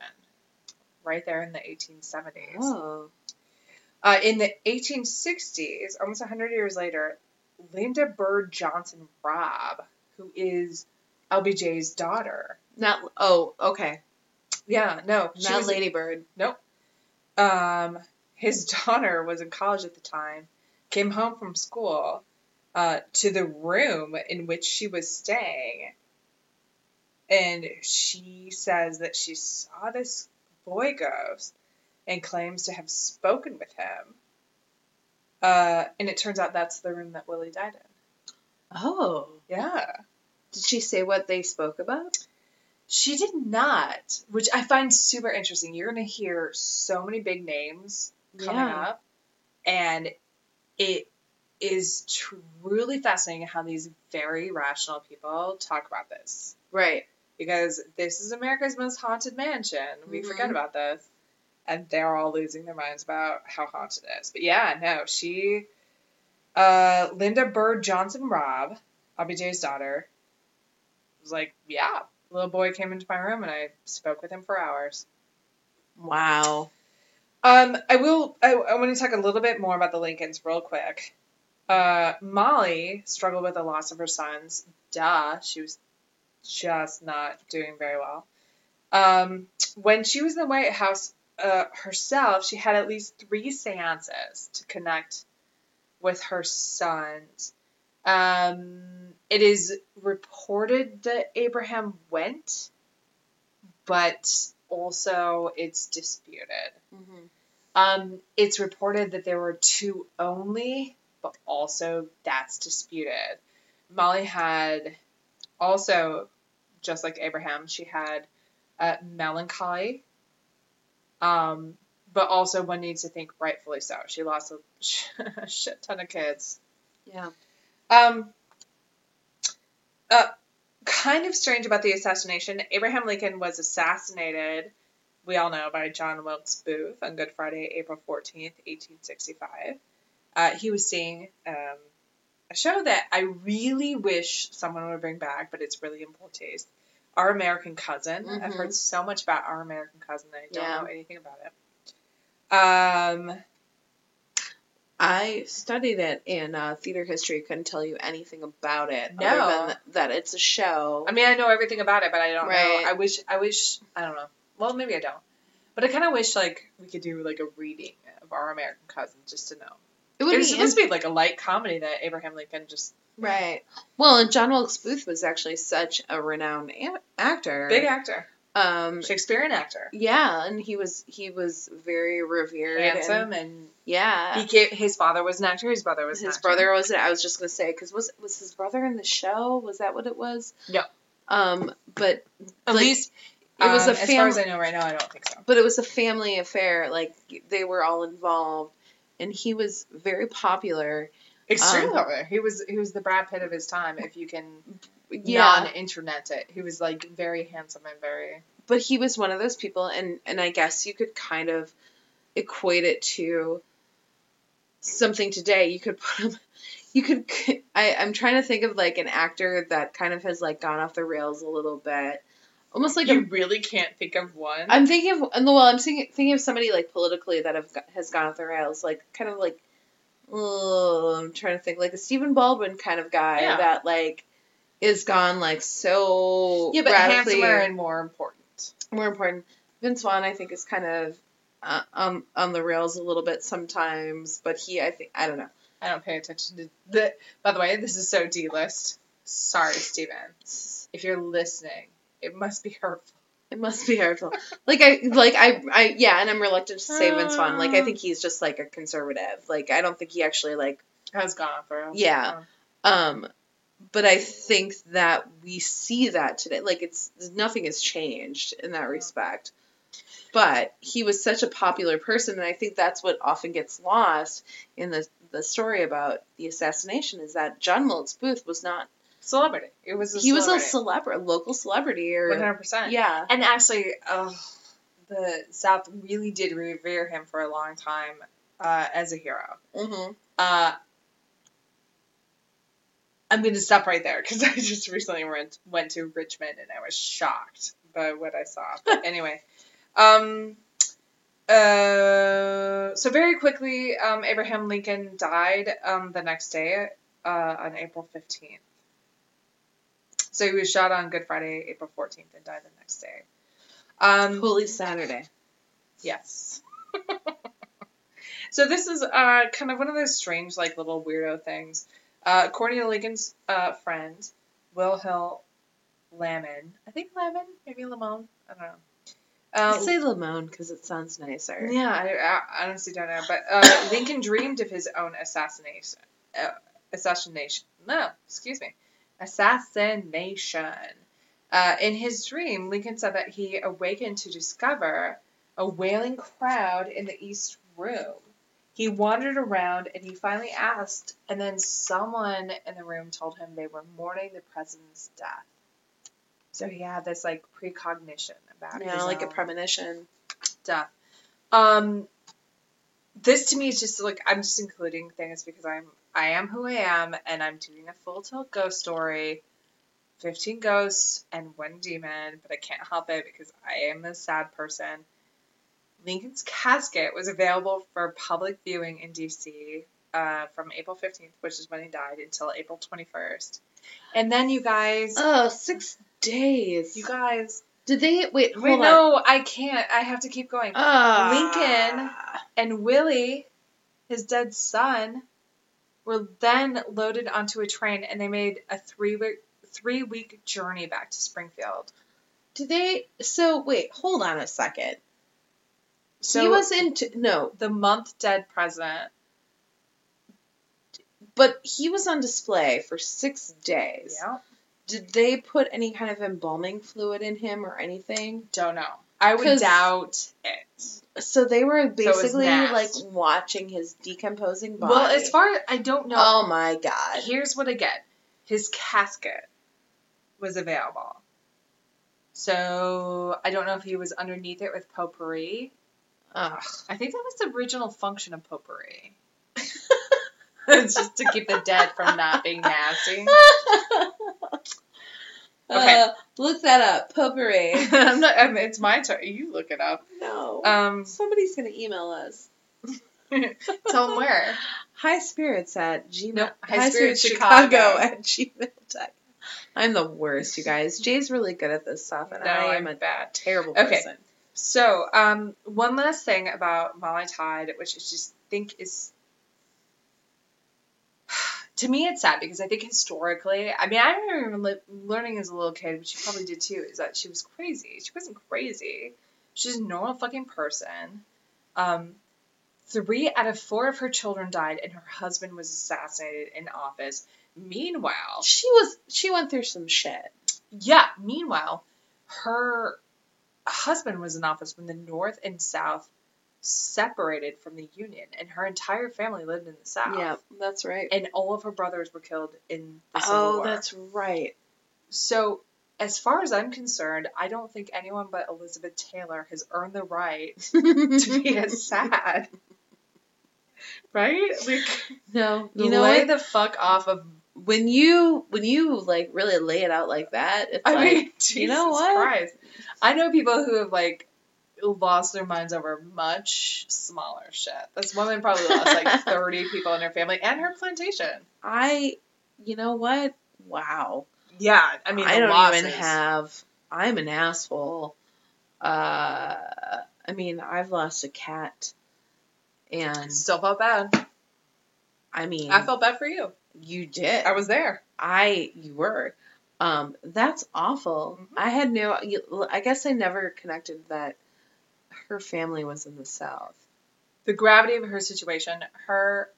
right there in the 1870s. Oh. Uh, in the 1860s, almost 100 years later, Lynda Bird Johnson Robb, who is LBJ's daughter. Not oh, okay. Yeah, no, Not was, Lady Bird. Um, his daughter was in college at the time, came home from school uh, to the room in which she was staying, and she says that she saw this boy ghost and claims to have spoken with him. Uh, and it turns out that's the room that Willie died in. Oh. Yeah. Did she say what they spoke about? She did not, which I find super interesting. You're going to hear so many big names coming Yeah. up, and it is truly fascinating how these very rational people talk about this. Right. Because this is America's most haunted mansion. We Mhm. forget about this. And they're all losing their minds about how haunted it is. But yeah, no, she, uh, Lynda Bird Johnson Robb, LBJ's daughter, was like, yeah, little boy came into my room and I spoke with him for hours. Wow. Um, I will. I, I want to talk a little bit more about the Lincolns real quick. Uh, Molly struggled with the loss of her sons. Duh, she was just not doing very well. Um, when she was in the White House uh, herself, she had at least three seances to connect with her sons. Um, it is reported that Abraham went, but also it's disputed. Mm-hmm. Um, it's reported that there were two only, but also that's disputed. Molly had also, just like Abraham, she had uh, melancholy. Um, but also one needs to think rightfully so. She lost a, a shit ton of kids. Yeah. Um, uh, kind of strange about the assassination. Abraham Lincoln was assassinated, we all know, by John Wilkes Booth on Good Friday, April 14th, 1865. Uh, he was seeing um, a show that I really wish someone would bring back, but it's really in poor taste. Our American Cousin. I've Mhm. heard so much about Our American Cousin that I don't Yeah. know anything about it. Um, I studied it in uh, theater history. Couldn't tell you anything about it. No. Other than that it's a show. I mean, I know everything about it, but I don't Right. know. I wish, I wish, I don't know. Well, maybe I don't. But I kind of wish like we could do like a reading of Our American Cousin just to know. it would It was be supposed to be like a light comedy that Abraham Lincoln just right. Well, and John Wilkes Booth was actually such a renowned a- actor. big actor, Um. Shakespearean actor, Yeah, and he was he was very revered. and- handsome, and yeah. he gave, his father was an actor. His brother was his brother was I was just gonna say because was was his brother in the show? Was that what it was? No. Um, but At like, least it was um, a as far family. as I know right now. I don't think so. but it was a family affair. Like they were all involved, and he was very popular. Extremely Um, popular. He was he was the Brad Pitt of his time. If you can Yeah, non-internet it, he was like very handsome and very but he was one of those people, and and I guess you could kind of equate it to something today. You could put him. You could. I, I'm trying to think of like an actor that kind of has like gone off the rails a little bit, almost like a you really can't think of one. I'm thinking of well, I'm thinking thinking of somebody like politically that have has gone off the rails, like kind of like, oh, I'm trying to think like a Stephen Baldwin kind of guy Yeah. that like is gone like so yeah, but radically handsomer and more important. more important. Vince Vaughn, I think, is kind of uh, on on the rails a little bit sometimes, but he, I think, I don't know. I don't pay attention to the. By the way, this is so D list. Sorry, Steven. If you're listening, it must be hurtful. It must be hurtful. like I like I I yeah, and I'm reluctant to say Vince Vaughn. Like I think he's just like a conservative. Like I don't think he actually like Has gone through. Yeah. Oh. Um, but I think that we see that today. Like it's nothing has changed in that respect. But he was such a popular person, and I think that's what often gets lost in the the story about the assassination is that John Wilkes Booth was not Celebrity. It was a he was a celebrity. celebrity, local celebrity, or 100%. yeah, And actually, oh, the South really did revere him for a long time uh, as a hero. hmm Uh, I'm going to stop right there because I just recently went went to Richmond and I was shocked by what I saw. But anyway, um, uh, so very quickly, um, Abraham Lincoln died um, the next day uh, on April 15th. So he was shot on Good Friday, April 14th, and died the next day. Um, Holy Saturday. Yes. so this is uh, kind of one of those strange, like little weirdo things. Uh, according to Lincoln's uh, friend, Will Hill Lamon, I think Lamon, maybe Lamone, I don't know. I Uh, say Lamone because it sounds nicer. yeah, I, I honestly don't know, but uh, Lincoln dreamed of his own assassination. Uh, assassination. No, excuse me, assassination. Uh, in his dream, Lincoln said that he awakened to discover a wailing crowd in the east room. He wandered around and he finally asked, and then someone in the room told him they were mourning the president's death. So he had this like precognition about it. Yeah, like a premonition. death. Um, this to me is just like I'm just including things because I'm I am who I am and I'm doing a full tilt ghost story. 15 ghosts and one demon, but I can't help it because I am a sad person. Lincoln's casket was available for public viewing in DC uh, from April 15th, which is when he died, until April 21st. And then you guys, Oh, six days. you guys, Did they wait? Hold wait, on. no, I can't. I have to keep going. Ah. Lincoln and Willie, his dead son, were then loaded onto a train and they made a three week three week journey back to Springfield. Did they? So wait, hold on a second. So he was in t- no, the month dead president. but he was on display for six days. Yeah. Did they put any kind of embalming fluid in him or anything? Don't know. I would doubt it. So they were basically like watching his decomposing body. Well, as far as I don't know. oh my god. Here's what I get. His casket was available. So I don't know if he was underneath it with potpourri. Ugh. I think that was the original function of potpourri. it's just to keep the dead from not being nasty. Okay. Uh, look that up. Potpourri. I'm not, I mean, it's my turn. You look it up. no. Um, Somebody's gonna email us. tell them where. High spirits at gmail. No, High High Spirits spirits Chicago. Chicago at gmail. I'm the worst, you guys. Jay's really good at this stuff, and No, I am I'm a bad. terrible Okay. So, um, one last thing about Molly Todd, which I just think is. To me, it's sad because I think historically, I mean, I remember learning as a little kid, which you probably did too, is that she was crazy. She wasn't crazy. She's a normal fucking person. Um, three out of four of her children died, and her husband was assassinated in office. Meanwhile, She was. She went through some shit. yeah, meanwhile, her husband was in office when the North and South separated from the Union, and her entire family lived in the South. Yeah, that's right. And all of her brothers were killed in the Civil Oh, War. that's right. So, as far as I'm concerned, I don't think anyone but Elizabeth Taylor has earned the right to be as sad. Right? Like, no, you know lay what? the fuck off of. When you when you like really lay it out like that, it's I like mean, Jesus you know what? Christ. I know people who have like lost their minds over much smaller shit. This woman probably lost like 30 people in her family and her plantation. I, you know what? Wow. Yeah, I mean, I don't losses. even have. I'm an asshole. Uh, I mean, I've lost a cat, and Still felt bad. I mean, I felt bad for you. You did. I was there. I you were. Um, that's awful. Mhm. I had no. I guess I never connected that her family was in the South. The gravity of her situation, her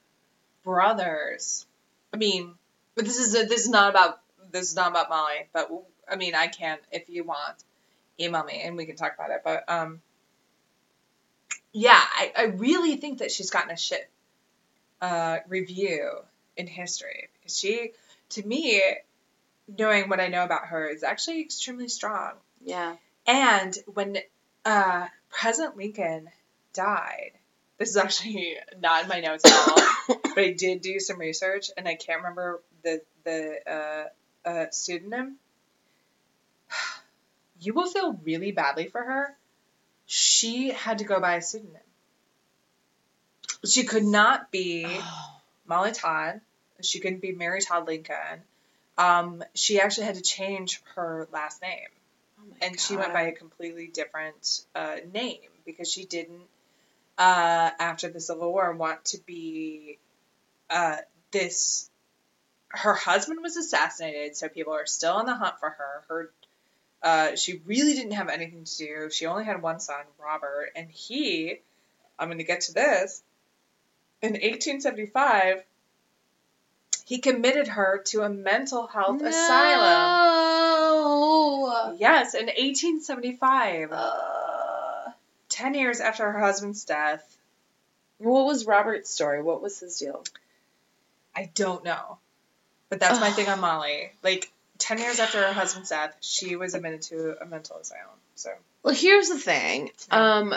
brothers. I mean, but this is this is not about this is not about Molly. But I mean, I can if you want email me and we can talk about it. But um, yeah, I, I really think that she's gotten a shit uh, review in history because she, to me, knowing what I know about her, is actually extremely strong. Yeah. And when uh, President Lincoln died, this is actually not in my notes at all, but I did do some research, and I can't remember the the uh, uh, pseudonym. You will feel really badly for her. She had to go by a pseudonym. She could not be Molly Todd. She couldn't be Mary Todd Lincoln. Um, she actually had to change her last name. Oh and she went by a completely different uh, name because she didn't uh, after the civil war want to be uh, this her husband was assassinated so people are still on the hunt for her. Her uh, she really didn't have anything to do. She only had one son robert and he i'm going to get to this in 1875 he committed her to a mental health asylum No. Yes, in 1875, Uh, 10 years after her husband's death. what was Robert's story? What was his deal? I don't know. But that's my thing on Molly. Like, 10 years after her husband's death, she was admitted to a mental asylum. So, Well, here's the thing. Um,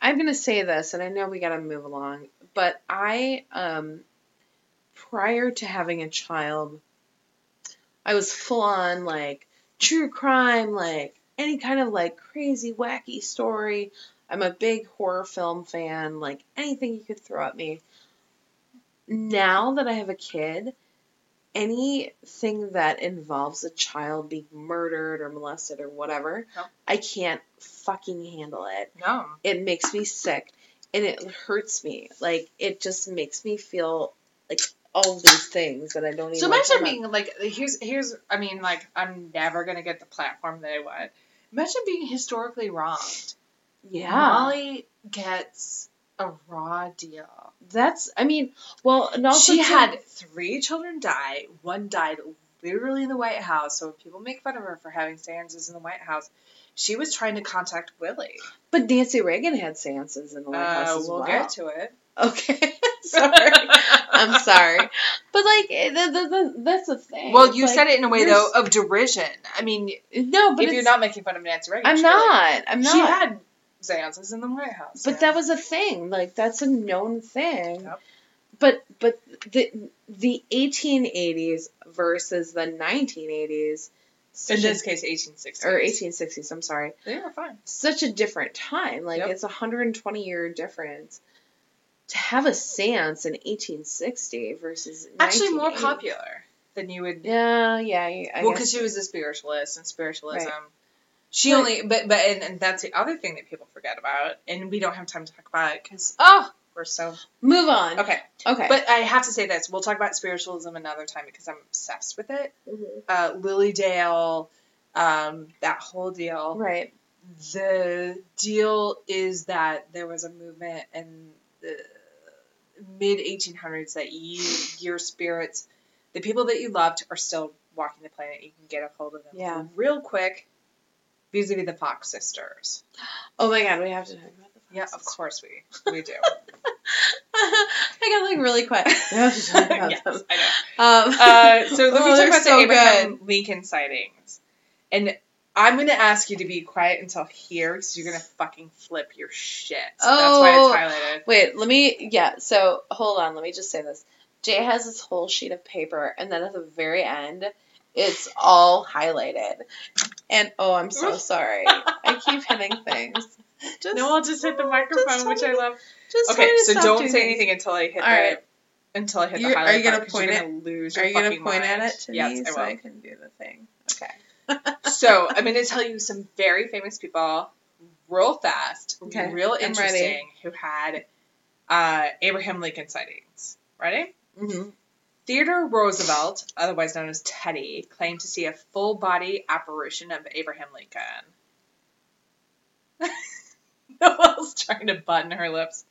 I'm gonna say this, and I know we gotta move along, but I, um, prior to having a child, I was full on like true crime, like any kind of like crazy, wacky story. I'm a big horror film fan, like anything you could throw at me. Now that I have a kid, anything that involves a child being murdered or molested or whatever, Yep. I can't fucking handle it. no. It makes me sick and it hurts me. Like it just makes me feel like all these things that I don't even So imagine talk being like, here's, here's, I mean, like, I'm never going to get the platform that I want. Imagine being historically wronged. Yeah. Molly gets a raw deal. That's I mean, well, and also she too- had three children die. One died literally in the White House. So people make fun of her for having seances in the White House, she was trying to contact Willie. but Nancy Reagan had seances in the White House Uh, as we'll well. get to it. Okay. sorry. I'm sorry. But like eh, the, the, the, that's the thing. Well, you like, said it in a way though of derision. I mean, No, but if you're not making fun of Nancy Reagan, I'm not. I'm not. She had seances in the White House. But yeah. that was a thing. Like that's a known thing. Yep. But but the the 1880s versus the 1980s. in such a- this case, 1860 or 1860s. I'm sorry. They were fine. Such a different time. Like Yep. it's a 120 year difference. To have a séance in 1860 versus Actually, more popular than you would. Yeah, yeah. I well, because she was a spiritualist, and spiritualism. Right. She But- only, but but and, and that's the other thing that people forget about, and we don't have time to talk about it because oh, we're so Move on. okay. Okay. But I have to say this: we'll talk about spiritualism another time because I'm obsessed with it. Mhm. Uh, Lily Dale, um, that whole deal. right. The deal is that there was a movement and the mid 1800s that you, your spirits, the people that you loved, are still walking the planet. You can get a hold of them. Yeah. Real quick, vis-a-vis the Fox sisters. Oh my God, we have to talk about the. Fox Yeah, of course we we do. I got like really quiet. We have to talk about yes, them. I Um, know. Uh, so let oh, me talk they're about so the Abraham Lincoln sightings. And I'm going to ask you to be quiet until here because you're going to fucking flip your shit. Oh. That's why it's oh. highlighted. Wait, let me. Yeah, so hold on. Let me just say this. Jay has this whole sheet of paper, and then at the very end, it's all highlighted. And oh, I'm so sorry. I keep hitting things. Just, no, I'll just hit the microphone, which I love. just Okay, so don't say things. anything until I hit All the until I hit You're- the are you gonna part, point it- gonna lose Are you gonna point mind. at it to yes, me I so. I can do the thing? Okay. So I'm going to tell you some very famous people, real fast, Okay, real interesting, who had uh, Abraham Lincoln sightings. Ready? Mm-hmm. Theodore Roosevelt, otherwise known as Teddy, claimed to see a full body apparition of Abraham Lincoln. Noelle's trying to button her lips.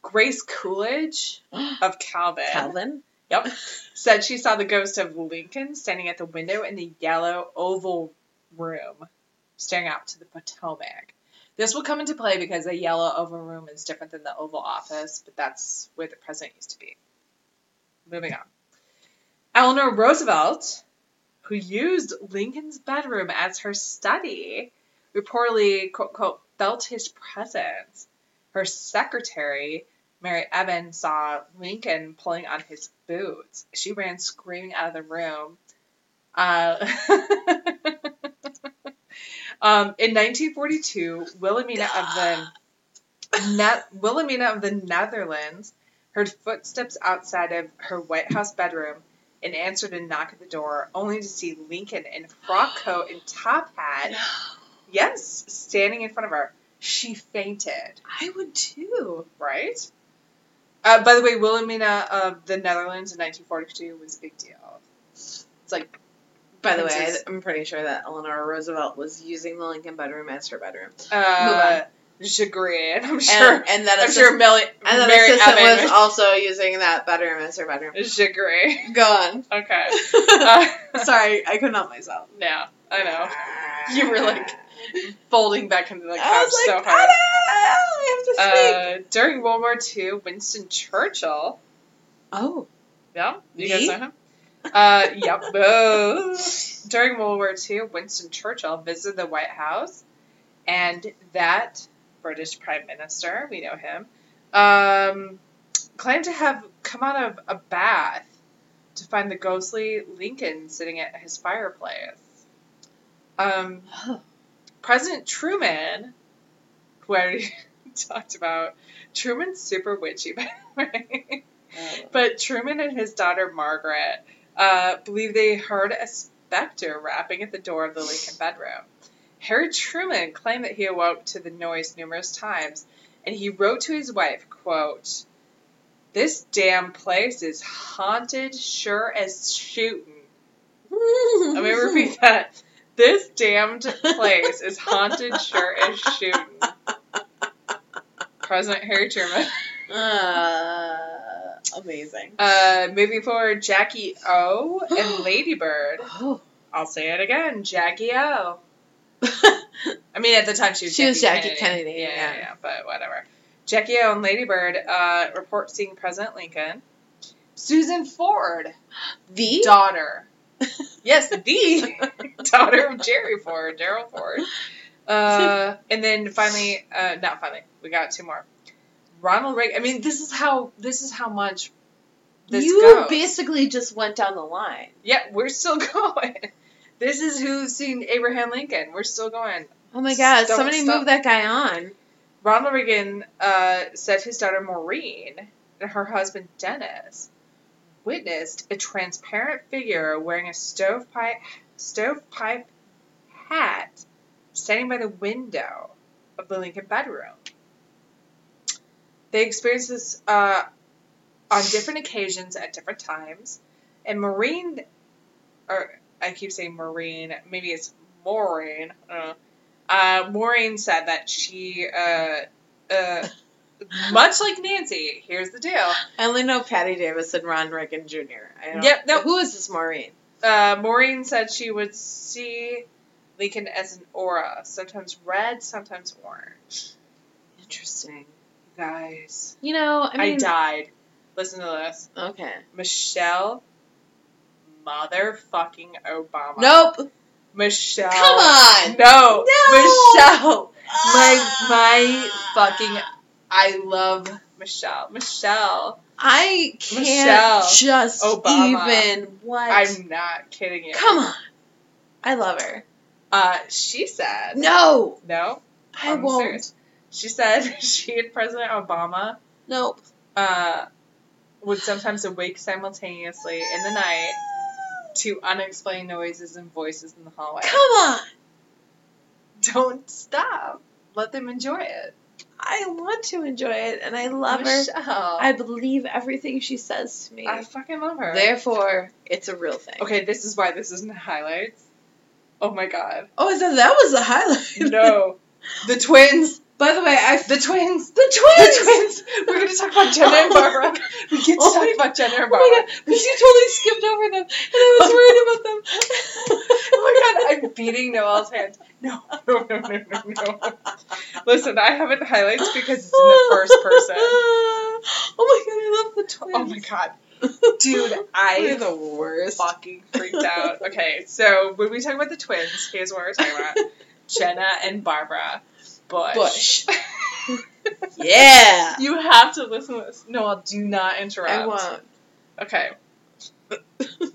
Grace Coolidge of Calvin, Calvin. Yep. said she saw the ghost of Lincoln standing at the window in the yellow oval room, staring out to the Potomac. This will come into play because the yellow oval room is different than the Oval Office, but that's where the president used to be. Moving on. Eleanor Roosevelt, who used Lincoln's bedroom as her study, reportedly, quote, quote, felt his presence. Her secretary, Mary Evans, saw Lincoln pulling on his boots. She ran screaming out of the room. Uh, um, in 1942, Wilhelmina of the ne- Wilhelmina of the Netherlands heard footsteps outside of her White House bedroom and answered a knock at the door, only to see Lincoln in frock coat and top hat. Yes, standing in front of her. She fainted. I would too. Right? Uh, by the way, Wilhelmina of the Netherlands in 1942 was a big deal. It's like, By the way, I, I'm pretty sure that Eleanor Roosevelt was using the Lincoln bedroom as her bedroom. uh, chagrin. I'm sure. And, and that I'm assistant, sure Millie, and that Mary assistant Evan was also using that bedroom as her bedroom. chagrin. Go on. Okay. Uh, Sorry, I couldn't help myself. no, I know. You were like folding back into the couch I was so like, hard. I have to speak. Uh, during World War II, Winston Churchill. oh, Yeah, you Me? guys know him. Uh, yep. Uh, during World War II, Winston Churchill visited the White House, and that British Prime Minister, we know him, um, claimed to have come out of a bath to find the ghostly Lincoln sitting at his fireplace. Um, President Truman, who I already talked about, Truman's super witchy, by the way. But Truman and his daughter Margaret uh, believe they heard a specter rapping at the door of the Lincoln bedroom. Harry Truman claimed that he awoke to the noise numerous times, and he wrote to his wife, quote, This damn place is haunted sure as shooting. Let me repeat that. This damned place is haunted sure as shooting. President Harry Truman. Uh, amazing. Uh, moving forward, Jackie O and Ladybird. Oh. I'll say it again, Jackie O. I mean, at the time she was She Jackie was Jackie Kennedy. Kennedy, Yeah, yeah, yeah. yeah, but whatever. Jackie O and Ladybird uh, report seeing President Lincoln. Susan Ford, the daughter. yes, the daughter of Jerry Ford, Gerald Ford. Uh, and then finally, uh, not finally, we got two more. Ronald Reagan. I mean, this is how this is how much this you goes. basically just went down the line. Yeah, we're still going. This is who's seen Abraham Lincoln. We're still going. Oh my god, Don't somebody stop. move that guy on. Ronald Reagan uh, said his daughter Maureen and her husband Dennis witnessed a transparent figure wearing a stovepipe stovepipe hat standing by the window of the Lincoln bedroom. They experienced this uh, on different occasions at different times, and Maureen, or I keep saying Maureen, maybe it's Maureen. Uh, Maureen said that she, uh, uh, much like Nancy, here's the deal. I only know Patti Davis and Ron Reagan Jr. I don't, Yep, no. Who is this Maureen? Uh, Maureen said she would see Lincoln as an aura, sometimes red, sometimes orange. Interesting. You guys, You know, I I, died. Listen to this. okay. Michelle motherfucking Obama. Nope. Michelle. Come on. No. No. Michelle. My my Ah. fucking I love Michelle. Michelle. I can't Michelle just Obama. even what. I'm not kidding you. Come on. I love her. Uh, she said. No, No. I I'm won't. serious. She said she and President Obama Nope. uh, would sometimes awake simultaneously in the night to unexplained noises and voices in the hallway. Come on. Don't stop. Let them enjoy it. I want to enjoy it, and I love her. I believe everything she says to me. I fucking love her. Therefore, it's a real thing. Okay, this is why this isn't highlights. Oh my god. Oh, I thought that was the highlight. No. The twins. By the way, I The twins. the twins, The twins. We're gonna talk about Jenna and oh Barbara. We get to Oh talk about Jenna and Barbara. Oh my god, because you totally skipped over them, and I was worried about them. oh my god, I'm beating Noel's hands. No, no, no, no, no, no. Listen, I have it in highlights because it's in the first person. Oh my god, I love the twins. Oh my god. Dude, They're the worst. fucking freaked out. Okay, so when we talk about the twins, here's what we're talking about. Jenna and Barbara Bush. Bush. Yeah. You have to listen to this. No, I'll do not interrupt. I won't. Okay.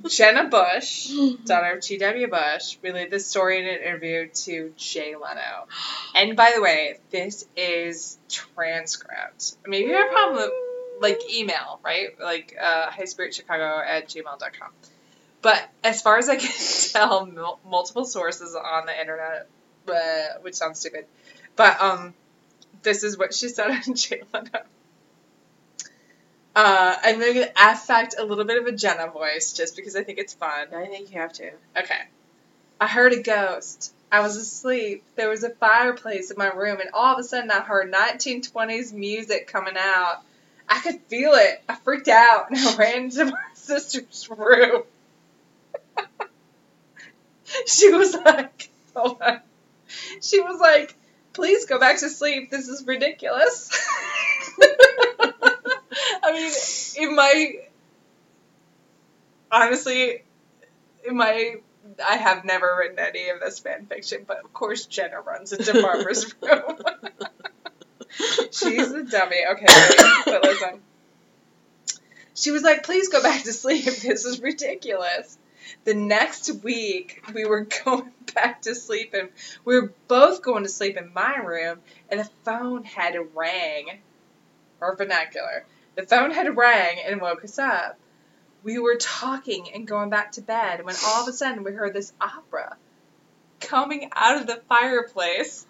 Jenna Bush, daughter of G.W. Bush, relayed this story in an interview to Jay Leno. And by the way, this is transcript. Maybe you have a problem with like email, right? Like uh, highspiritchicago at gmail.com. But as far as I can tell, mul- multiple sources on the internet, uh, which sounds stupid, but um, this is what she said on Jay Leno. Uh, I'm going to affect a little bit of a Jenna voice just because I think it's fun. I think you have to. Okay. I heard a ghost. I was asleep. There was a fireplace in my room, and all of a sudden I heard 1920s music coming out. I could feel it. I freaked out and I ran to my sister's room. she was like, hold on. She was like, please go back to sleep. This is ridiculous. I mean, in my. Honestly, in my. I have never written any of this fan fiction, but of course Jenna runs into Barbara's room. She's a dummy. Okay, wait, but listen. She was like, please go back to sleep. This is ridiculous. The next week, we were going back to sleep, and we were both going to sleep in my room, and the phone had rang, or vernacular. The phone had rang and woke us up. We were talking and going back to bed when all of a sudden we heard this opera coming out of the fireplace.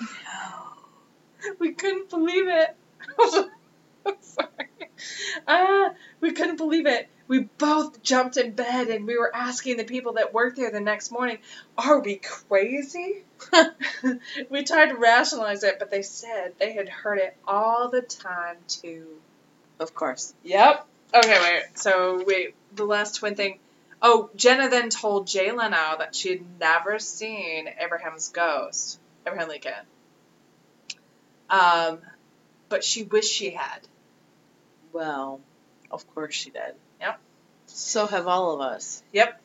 no. We couldn't believe it. I'm sorry. Ah, we couldn't believe it. We both jumped in bed and we were asking the people that worked there the next morning, Are we crazy? we tried to rationalize it, but they said they had heard it all the time too. Of course. Yep. Okay, wait. So, wait, the last twin thing. Oh, Jenna then told Jay Leno that she had never seen Abraham's ghost, Abraham Lincoln. Um, but she wished she had. Well, of course she did. So have all of us. Yep.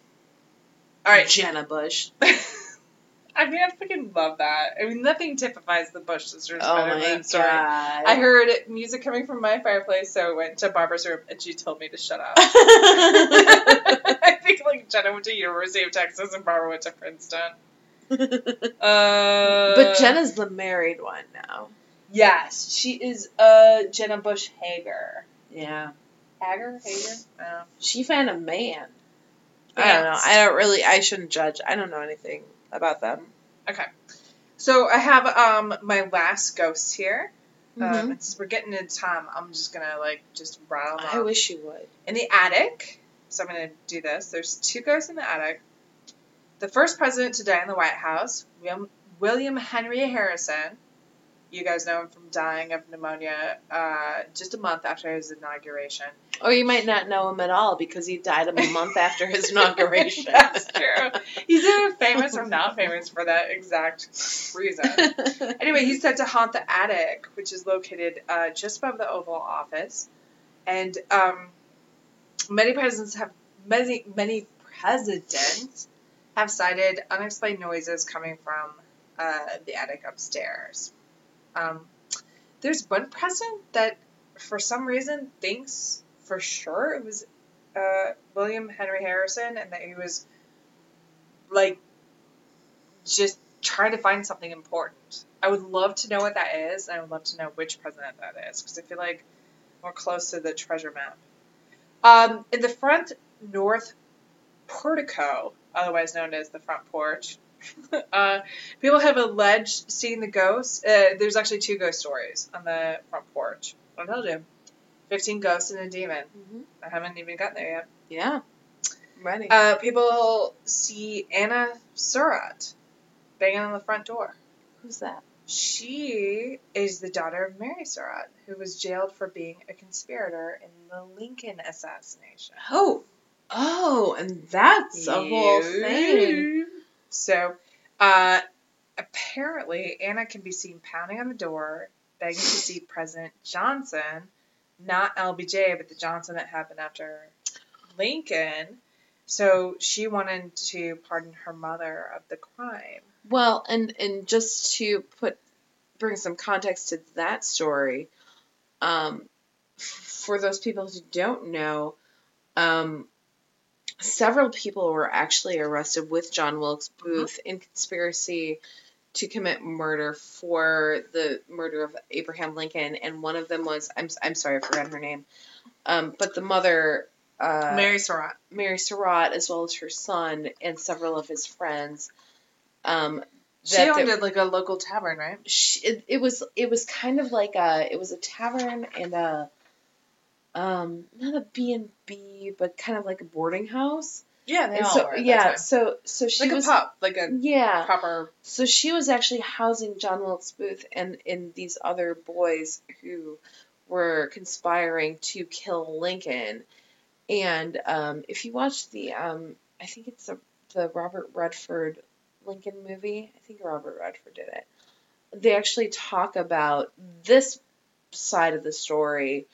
All right. Jenna Bush. I mean, I freaking love that. I mean, nothing typifies the Bush sisters Oh better than my that story. god. I heard music coming from my fireplace, so I went to Barbara's room and she told me to shut up. I think like Jenna went to University of Texas and Barbara went to Princeton. Uh, but Jenna's the married one now. yes, she is uh Jenna Bush Hager. Yeah. Hager, Hager. Oh. She found a man. I don't know. I don't really. I shouldn't judge. I don't know anything about them. Okay, so I have um my last ghost here. Um, Mhm. and since we're getting into time, I'm just gonna like just rattle them I off. wish you would. in the attic. So I'm going to do this. There's two ghosts in the attic. The first president to die in the White House, William, William Henry Harrison. You guys know him from dying of pneumonia uh, just a month after his inauguration. Or you might not know him at all because he died a month after his inauguration. That's true. He's either famous or not famous for that exact reason. Anyway, he's said to haunt the attic, which is located uh, just above the Oval Office, and um, many presidents have many many presidents have cited unexplained noises coming from uh, the attic upstairs. Um, there's one president that, for some reason, thinks for sure it was uh, William Henry Harrison, and that he was like just trying to find something important. I would love to know what that is, and I would love to know which president that is, because I feel like we're close to the treasure map. Um, in the front north portico, otherwise known as the front porch, uh, people have alleged seeing the ghosts. Uh, there's actually two ghost stories on the front porch. I told you. 15 ghosts and a demon. Mhm. I haven't even gotten there yet. Yeah. I'm ready. Uh, people see Anna Surratt banging on the front door. Who's that? She is the daughter of Mary Surratt, who was jailed for being a conspirator in the Lincoln assassination. Oh. Oh, and that's a whole thing. So, uh, apparently, Anna can be seen pounding on the door, begging to see President Johnson, not LBJ, but the Johnson that happened after Lincoln. So she wanted to pardon her mother of the crime. Well, and and just to put bring some context to that story, um, for those people who don't know, um, several people were actually arrested with John Wilkes Booth in conspiracy to commit murder for the murder of Abraham Lincoln, and one of them was I'm I'm sorry I forgot her name, um, but the mother. Uh, Mary Surratt. Mary Surratt, as well as her son and several of his friends. Um, She owned like a local tavern, right? sh it, it was it was kind of like a it was a tavern and a um not a B and B but kind of like a boarding house. Yeah, they And all so were. yeah, so so she like was a pop, like a yeah. proper. So she was actually housing John Wilkes Booth and and these other boys who were conspiring to kill Lincoln. And um, if you watch the um, I think it's the the Robert Redford Lincoln movie. I think Robert Redford did it. They actually talk about this side of the story,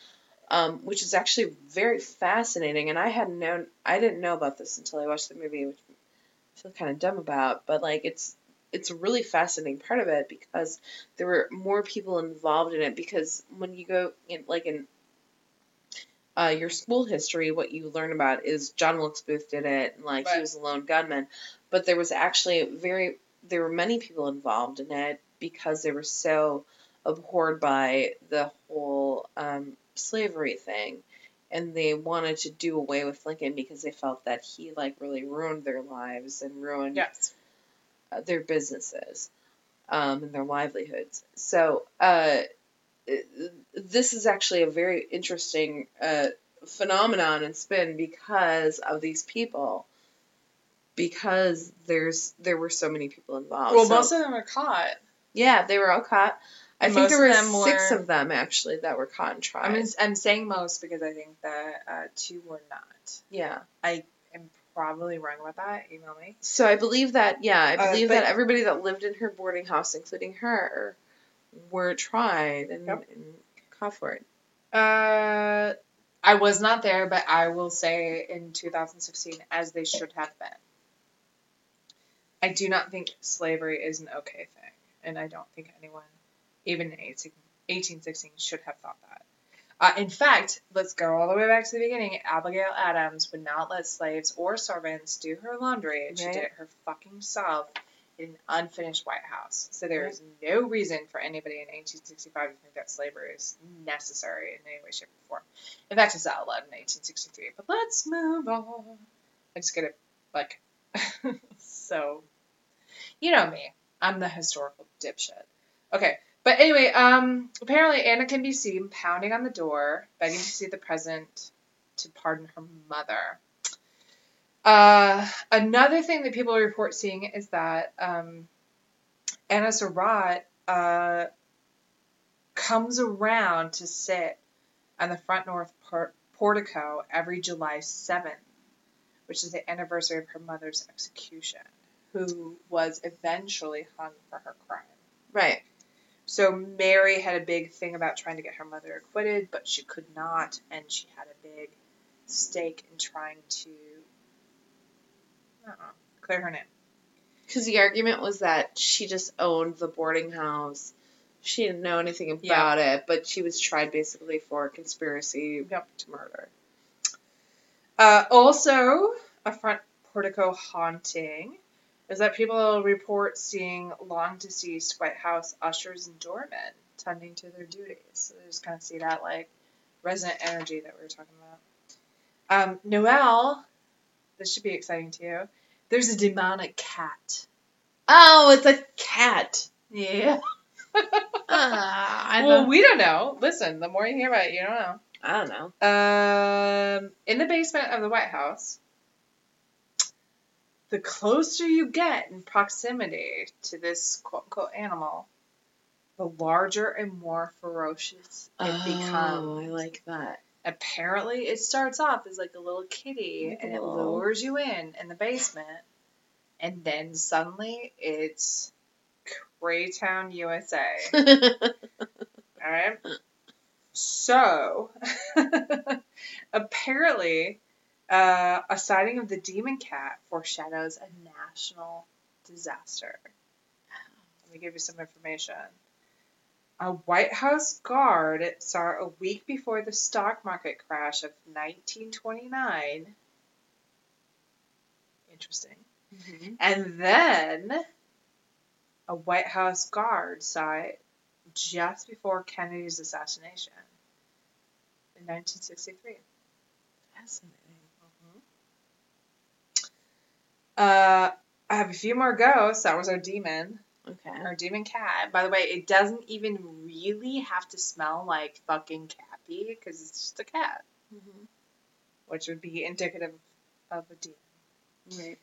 um, which is actually very fascinating. And I hadn't known, I didn't know about this until I watched the movie, which I feel kind of dumb about. But like, it's it's a really fascinating part of it because there were more people involved in it. Because when you go in, like in uh, your school history, what you learn about is John Wilkes Booth did it, and like he was a lone gunman. But there was actually very, there were many people involved in it because they were so abhorred by the whole um, slavery thing, and they wanted to do away with Lincoln because they felt that he like really ruined their lives and ruined Yes. uh, their businesses um, and their livelihoods. So uh, this is actually a very interesting uh, phenomenon and spin because of these people. Because there's there were so many people involved. Well, So- most of them were caught. yeah, they were all caught. I think there were of six were- of them actually that were caught and tried. I'm, I'm saying most because I think that uh, two were not. yeah. I'm probably wrong about that. Email me. So I believe that, yeah, I Uh, believe but- that everybody that lived in her boarding house, including her, were tried and, Yep. and caught for it. Uh, I was not there, but I will say in 2016, as they should have been. I do not think slavery is an okay thing, and I don't think anyone, even in 18 1816, should have thought that. Uh, in fact, let's go all the way back to the beginning. Abigail Adams would not let slaves or servants do her laundry, and she did it her fucking self in an unfinished White House. So there is no reason for anybody in 1865 to think that slavery is necessary in any way, shape, or form. In fact, it's outlawed in 1863. But let's move on. I just get it, like, so, you know me. I'm the historical dipshit. Okay, but anyway, um, apparently Anna can be seen pounding on the door, begging to see the president to pardon her mother. Uh, another thing that people report seeing is that um, Anna Surratt uh, comes around to sit on the front north por- portico every July 7th, which is the anniversary of her mother's execution, who was eventually hung for her crime. Right. So Mary had a big thing about trying to get her mother acquitted, but she could not, and she had a big stake in trying to don't clear her name. Because the argument was that she just owned the boarding house. She didn't know anything about it, but she was tried basically for conspiracy Yep. to murder. Uh, also, a front portico haunting is that people report seeing long deceased White House ushers and doormen tending to their duties. So they just kind of see that like resident energy that we were talking about. Um, Noel, this should be exciting to you. There's a demonic cat. Oh, it's a cat. Yeah. Ah, I well, we don't know. Listen, the more you hear about it, you don't know. I don't know. Um, in the basement of the White House, the closer you get in proximity to this quote unquote animal, the larger and more ferocious it oh, becomes. I like that. Apparently, it starts off as like a little kitty and it lures you in in the basement, and then suddenly it's Spraytown, USA. All right. So, apparently, uh, a sighting of the demon cat foreshadows a national disaster. Let me give you some information. A White House guard saw a week before the stock market crash of 1929. Interesting. Mhm. And then a White House guard saw it just before Kennedy's assassination in 1963. Fascinating. Uh, I have a few more ghosts. That was our demon, Okay. our demon cat. By the way, it doesn't even really have to smell like fucking cat pee because it's just a cat, Mhm. which would be indicative of a demon. Right.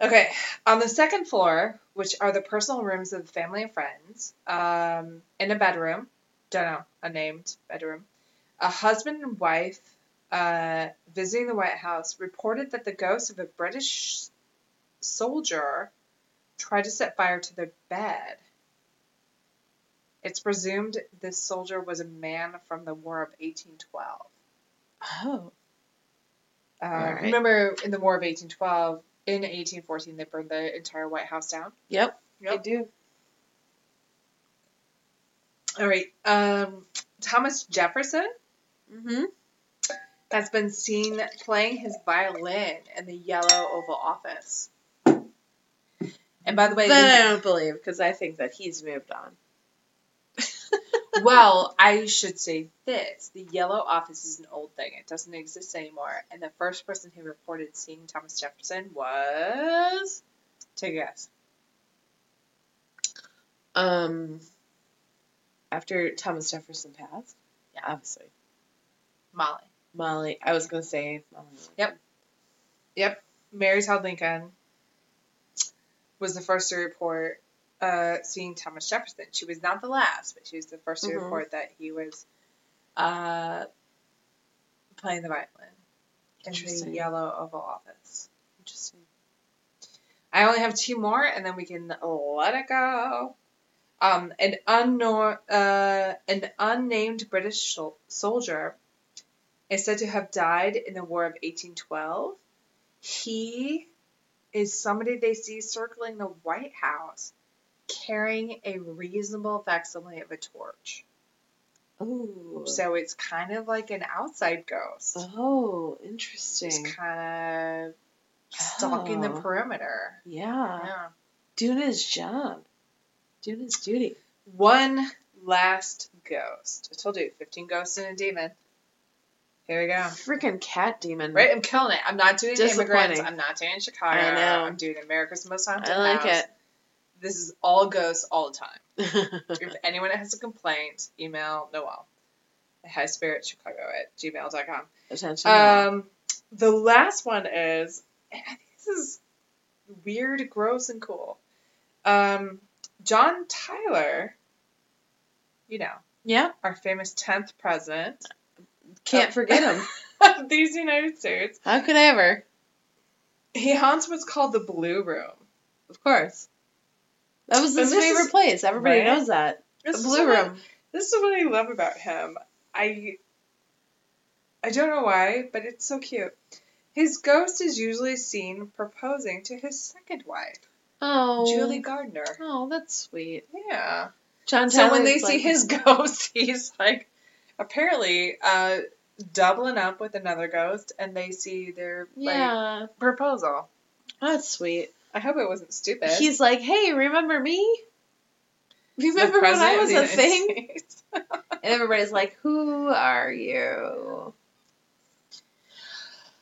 Okay, on the second floor, which are the personal rooms of the family and friends, um, in a bedroom, don't know, a named bedroom, a husband and wife uh, visiting the White House reported that the ghost of a British soldier tried to set fire to their bed. It's presumed this soldier was a man from the War of 1812. Oh. Uh, Alright. Remember, in the War of 1812, in 1814, they burned the entire White House down. Yep. Yep. I do. All right. Um, Thomas Jefferson Mm-hmm. has been seen playing his violin in the Yellow Oval Office. And by the way, That I don't believe because I think that he's moved on. well, I should say this: the Yellow Office is an old thing; it doesn't exist anymore. And the first person who reported seeing Thomas Jefferson was, take a guess. Um. After Thomas Jefferson passed. Yeah. Obviously. Molly. Molly. I was gonna say. Molly. Yep. Mary Todd Lincoln was the first to report uh, seeing Thomas Jefferson. She was not the last, but she was the 1st to Mhm. report that he was uh, playing the violin in the Yellow Oval Office. Interesting. I only have two more, and then we can let it go. Um, an unknown, uh, an unnamed British soldier is said to have died in the War of 1812. He is somebody they see circling the White House, carrying a reasonable facsimile of a torch. Oh. So it's kind of like an outside ghost. Oh, interesting. It's kind of stalking the Oh. perimeter. Yeah. Yeah. Doing his job. Doing his duty. One last ghost. I told you, 15 ghosts and a demon. Here we go. Freaking cat demon. Right? I'm killing it. I'm not doing immigrants. I'm not doing Chicago. I know. I'm doing America's Most Haunted I like House. it. This is all ghosts all the time. if anyone has a complaint, email Noel at highspiritchicago at gmail.com. Attention. Um, the last one is, and I think this is weird, gross, and cool. Um, John Tyler, you know, yeah. our famous 10th president Can't forget him. these United States, How could I ever? he haunts what's called the Blue Room. Of course. That was his favorite is- place. Everybody Right? knows that. This the Blue Room. This is what I love about him. I I don't know why, but it's so cute. His ghost is usually seen proposing to his second wife, Oh. Julie Gardner. Oh, that's sweet. Yeah. John So when they Tyler's see his ghost, he's like apparently uh doubling up with another ghost and they see their like Yeah. proposal. That's sweet. I hope it wasn't stupid. He's like, hey, remember me? Remember when I was a thing? And everybody's like, who are you?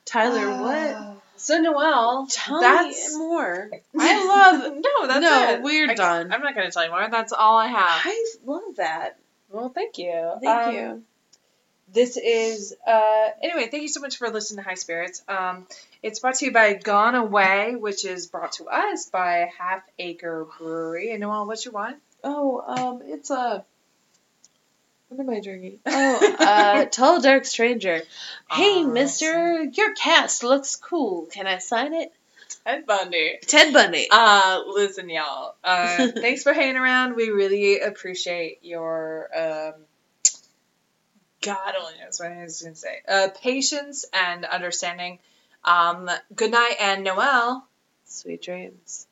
Tyler, what? So Noel, Tell that's me more. I love no, that's No, it. we're I- done. I'm not going to tell you more. That's all I have. I love that. Well, thank you. Thank Um, you. This is uh anyway, thank you so much for listening to High Spirits. Um it's brought to you by Gone Away, which is brought to us by Half Acre Brewery. And Noel, what's your wine? Oh, um, it's a. What am I drinking? Oh, uh, Tall Dark Stranger. Hey, Awesome. mister, your cast looks cool. Can I sign it? Ted Bundy. Ted Bundy. Uh, listen, y'all. Uh, thanks for hanging around. We really appreciate your um, God only knows what I was going to say. Uh, patience and understanding. Um, good night and Noel. Sweet dreams.